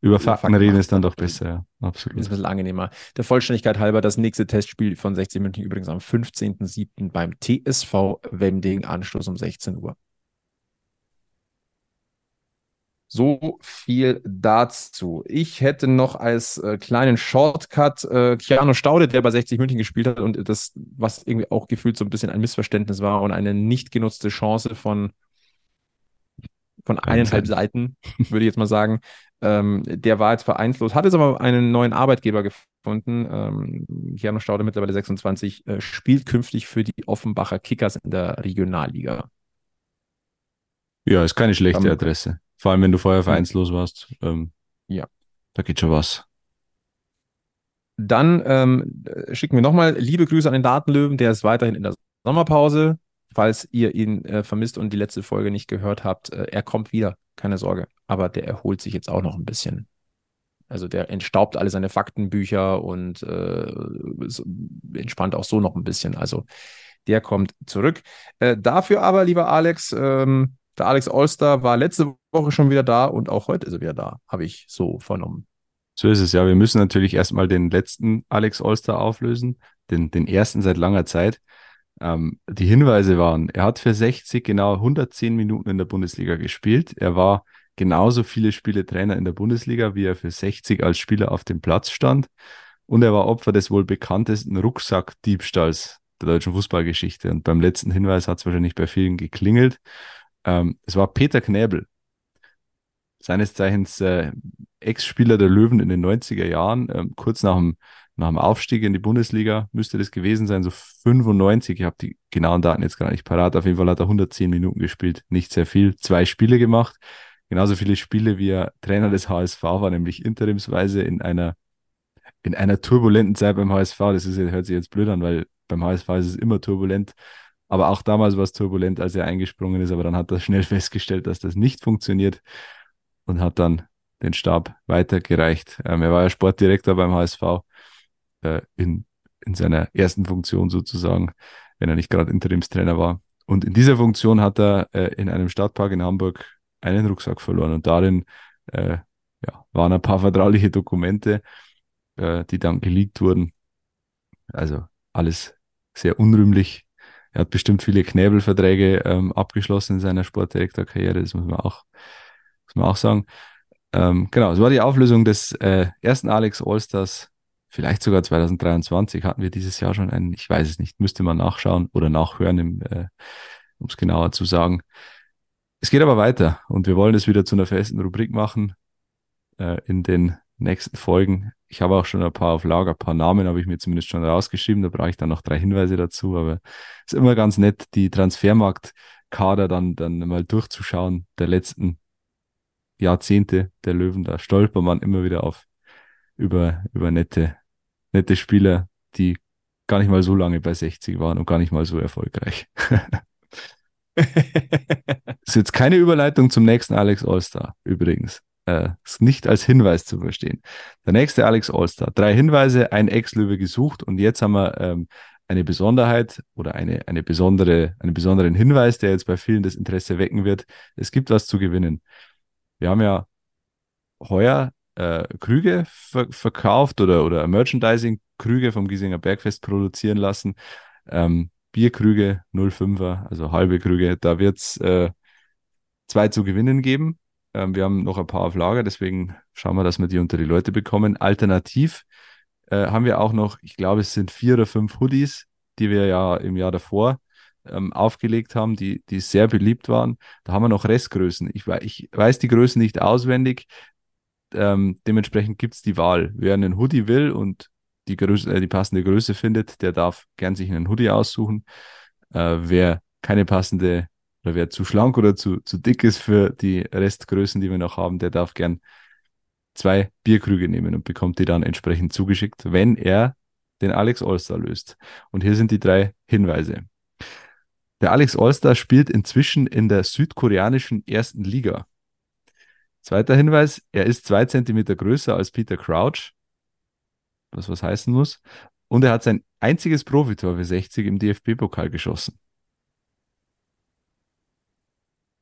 Speaker 3: über Fakten reden ist dann doch besser, ja. Absolut.
Speaker 2: Ist ein bisschen angenehmer. Der Vollständigkeit halber, das nächste Testspiel von 60 München übrigens am 15.07. beim TSV Wemding, Anschluss um 16 Uhr. So viel dazu. Ich hätte noch als äh, kleinen Shortcut äh, Keanu Staude, der bei 60 München gespielt hat und das, was irgendwie auch gefühlt so ein bisschen ein Missverständnis war und eine nicht genutzte Chance von, von eineinhalb Seiten, würde ich jetzt mal sagen. Ähm, der war jetzt vereinslos, hat jetzt aber einen neuen Arbeitgeber gefunden. Ähm, Keanu Staude, mittlerweile 26, äh, spielt künftig für die Offenbacher Kickers in der Regionalliga.
Speaker 3: Ja, ist keine schlechte Adresse. Vor allem, wenn du vorher vereinslos warst. Ähm,
Speaker 2: ja.
Speaker 3: Da geht schon was.
Speaker 2: Dann ähm, schicken wir nochmal liebe Grüße an den Datenlöwen. Der ist weiterhin in der Sommerpause. Falls ihr ihn äh, vermisst und die letzte Folge nicht gehört habt, äh, er kommt wieder. Keine Sorge. Aber der erholt sich jetzt auch noch ein bisschen. Also der entstaubt alle seine Faktenbücher und äh, entspannt auch so noch ein bisschen. Also der kommt zurück. Äh, dafür aber, lieber Alex, ähm, der Alex Allstar war letzte Woche schon wieder da und auch heute ist er wieder da, habe ich so vernommen.
Speaker 3: So ist es ja. Wir müssen natürlich erstmal den letzten Alex Allstar auflösen, den, den ersten seit langer Zeit. Ähm, die Hinweise waren, er hat für 60 genau 110 Minuten in der Bundesliga gespielt. Er war genauso viele Spiele Trainer in der Bundesliga, wie er für 60 als Spieler auf dem Platz stand. Und er war Opfer des wohl bekanntesten Rucksackdiebstahls der deutschen Fußballgeschichte. Und beim letzten Hinweis hat es wahrscheinlich bei vielen geklingelt. Ähm, es war Peter Knäbel. seines Zeichens äh, Ex-Spieler der Löwen in den 90er Jahren, ähm, kurz nach dem, nach dem Aufstieg in die Bundesliga müsste das gewesen sein, so 95. Ich habe die genauen Daten jetzt gar nicht parat. Auf jeden Fall hat er 110 Minuten gespielt, nicht sehr viel, zwei Spiele gemacht. Genauso viele Spiele wie er Trainer des HSV war, nämlich interimsweise in einer in einer turbulenten Zeit beim HSV. Das ist, hört sich jetzt blöd an, weil beim HSV ist es immer turbulent. Aber auch damals war es turbulent, als er eingesprungen ist. Aber dann hat er schnell festgestellt, dass das nicht funktioniert und hat dann den Stab weitergereicht. Ähm, er war ja Sportdirektor beim HSV äh, in, in seiner ersten Funktion sozusagen, wenn er nicht gerade Interimstrainer war. Und in dieser Funktion hat er äh, in einem Stadtpark in Hamburg einen Rucksack verloren und darin äh, ja, waren ein paar vertrauliche Dokumente, äh, die dann geleakt wurden. Also alles sehr unrühmlich. Er hat bestimmt viele Knäbelverträge ähm, abgeschlossen in seiner Sportdirektorkarriere, das muss man auch, muss man auch sagen. Ähm, genau, es war die Auflösung des äh, ersten Alex Allstars, vielleicht sogar 2023. Hatten wir dieses Jahr schon einen, ich weiß es nicht, müsste man nachschauen oder nachhören, äh, um es genauer zu sagen. Es geht aber weiter und wir wollen es wieder zu einer festen Rubrik machen äh, in den nächsten Folgen. Ich habe auch schon ein paar auf Lager, ein paar Namen habe ich mir zumindest schon rausgeschrieben. Da brauche ich dann noch drei Hinweise dazu. Aber es ist immer ganz nett, die Transfermarktkader dann, dann mal durchzuschauen der letzten Jahrzehnte der Löwen. Da stolpert man immer wieder auf über, über nette, nette Spieler, die gar nicht mal so lange bei 60 waren und gar nicht mal so erfolgreich. das ist jetzt keine Überleitung zum nächsten Alex Allstar, übrigens äh, nicht als Hinweis zu verstehen. Der nächste Alex Allstar. Drei Hinweise, ein Ex-Löwe gesucht und jetzt haben wir ähm, eine Besonderheit oder eine, eine besondere, einen besonderen Hinweis, der jetzt bei vielen das Interesse wecken wird. Es gibt was zu gewinnen. Wir haben ja heuer äh, Krüge ver verkauft oder, oder Merchandising-Krüge vom Giesinger Bergfest produzieren lassen. Ähm, Bierkrüge 05er, also halbe Krüge. Da wird es äh, zwei zu gewinnen geben. Ähm, wir haben noch ein paar auf Lager, deswegen schauen wir, dass wir die unter die Leute bekommen. Alternativ äh, haben wir auch noch, ich glaube, es sind vier oder fünf Hoodies, die wir ja im Jahr davor ähm, aufgelegt haben, die, die sehr beliebt waren. Da haben wir noch Restgrößen. Ich, ich weiß die Größen nicht auswendig. Ähm, dementsprechend gibt es die Wahl. Wer einen Hoodie will und die, Größe, äh, die passende Größe findet, der darf gern sich einen Hoodie aussuchen. Äh, wer keine passende oder wer zu schlank oder zu, zu dick ist für die Restgrößen, die wir noch haben, der darf gern zwei Bierkrüge nehmen und bekommt die dann entsprechend zugeschickt, wenn er den Alex Allstar löst. Und hier sind die drei Hinweise. Der Alex Allstar spielt inzwischen in der südkoreanischen ersten Liga. Zweiter Hinweis, er ist zwei Zentimeter größer als Peter Crouch, was was heißen muss. Und er hat sein einziges Profitor für 60 im DFB-Pokal geschossen.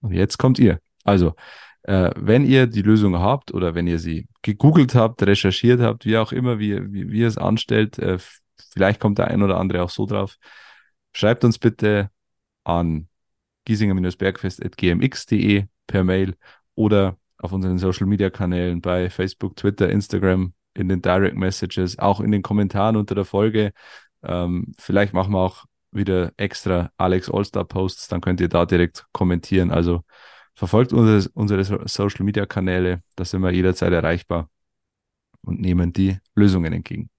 Speaker 3: Und jetzt kommt ihr. Also, äh, wenn ihr die Lösung habt oder wenn ihr sie gegoogelt habt, recherchiert habt, wie auch immer, wie, wie, wie ihr es anstellt, äh, vielleicht kommt der ein oder andere auch so drauf, schreibt uns bitte an giesinger-bergfest.gmx.de per Mail oder auf unseren Social Media Kanälen bei Facebook, Twitter, Instagram, in den Direct Messages, auch in den Kommentaren unter der Folge. Ähm, vielleicht machen wir auch wieder extra Alex Allstar Posts, dann könnt ihr da direkt kommentieren. Also verfolgt unsere, unsere Social Media Kanäle, da sind wir jederzeit erreichbar und nehmen die Lösungen entgegen.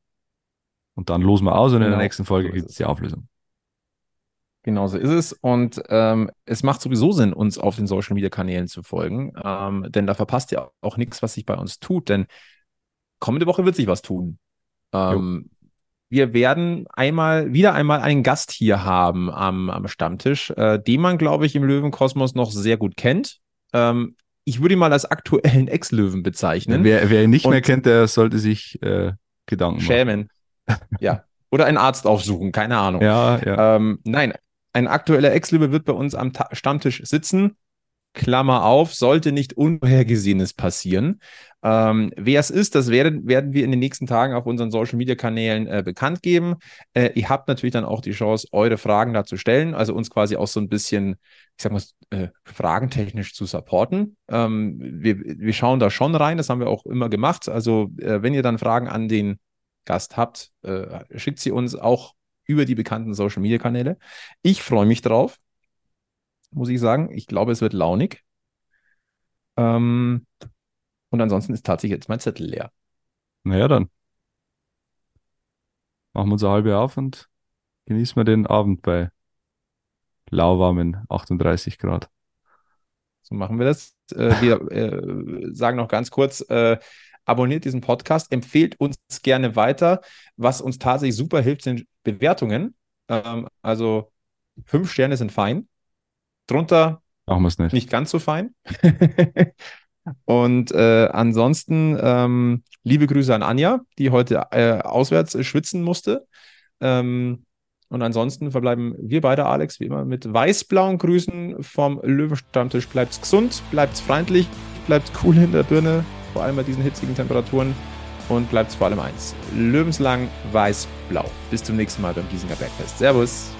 Speaker 3: Und dann losen wir aus und genau, in der genau, nächsten Folge gibt es die Auflösung.
Speaker 2: Genau so ist es. Und ähm, es macht sowieso Sinn, uns auf den Social Media Kanälen zu folgen, ähm, denn da verpasst ihr auch nichts, was sich bei uns tut. Denn kommende Woche wird sich was tun. Ähm, wir werden einmal, wieder einmal einen Gast hier haben am, am Stammtisch, äh, den man, glaube ich, im Löwenkosmos noch sehr gut kennt. Ähm, ich würde ihn mal als aktuellen Ex-Löwen bezeichnen.
Speaker 3: Wer, wer ihn nicht Und mehr kennt, der sollte sich äh, Gedanken machen.
Speaker 2: Schämen. ja. Oder einen Arzt aufsuchen, keine Ahnung.
Speaker 3: Ja, ja.
Speaker 2: Ähm, nein, ein aktueller Ex-Löwe wird bei uns am Ta Stammtisch sitzen. Klammer auf, sollte nicht Unvorhergesehenes passieren. Ähm, wer es ist, das werden, werden wir in den nächsten Tagen auf unseren Social Media Kanälen äh, bekannt geben. Äh, ihr habt natürlich dann auch die Chance, eure Fragen da zu stellen, also uns quasi auch so ein bisschen, ich sag mal, äh, fragentechnisch zu supporten. Ähm, wir, wir schauen da schon rein, das haben wir auch immer gemacht. Also, äh, wenn ihr dann Fragen an den Gast habt, äh, schickt sie uns auch über die bekannten Social Media Kanäle. Ich freue mich drauf muss ich sagen. Ich glaube, es wird launig. Ähm, und ansonsten ist tatsächlich jetzt mein Zettel leer.
Speaker 3: Naja, dann machen wir unser halbe auf und genießen wir den Abend bei lauwarmen 38 Grad.
Speaker 2: So machen wir das. Äh, wir äh, sagen noch ganz kurz, äh, abonniert diesen Podcast, empfehlt uns gerne weiter. Was uns tatsächlich super hilft, sind Bewertungen. Ähm, also fünf Sterne sind fein. Drunter
Speaker 3: Machen wir es nicht.
Speaker 2: Nicht ganz so fein. Und äh, ansonsten ähm, liebe Grüße an Anja, die heute äh, auswärts schwitzen musste. Ähm, und ansonsten verbleiben wir beide, Alex, wie immer mit weiß-blauen Grüßen vom Löwenstammtisch. Bleibt's gesund, bleibt's freundlich, bleibt's cool in der Birne, vor allem bei diesen hitzigen Temperaturen. Und bleibt's vor allem eins: Löwenslang weiß-blau. Bis zum nächsten Mal beim Giesinger Bergfest. Servus.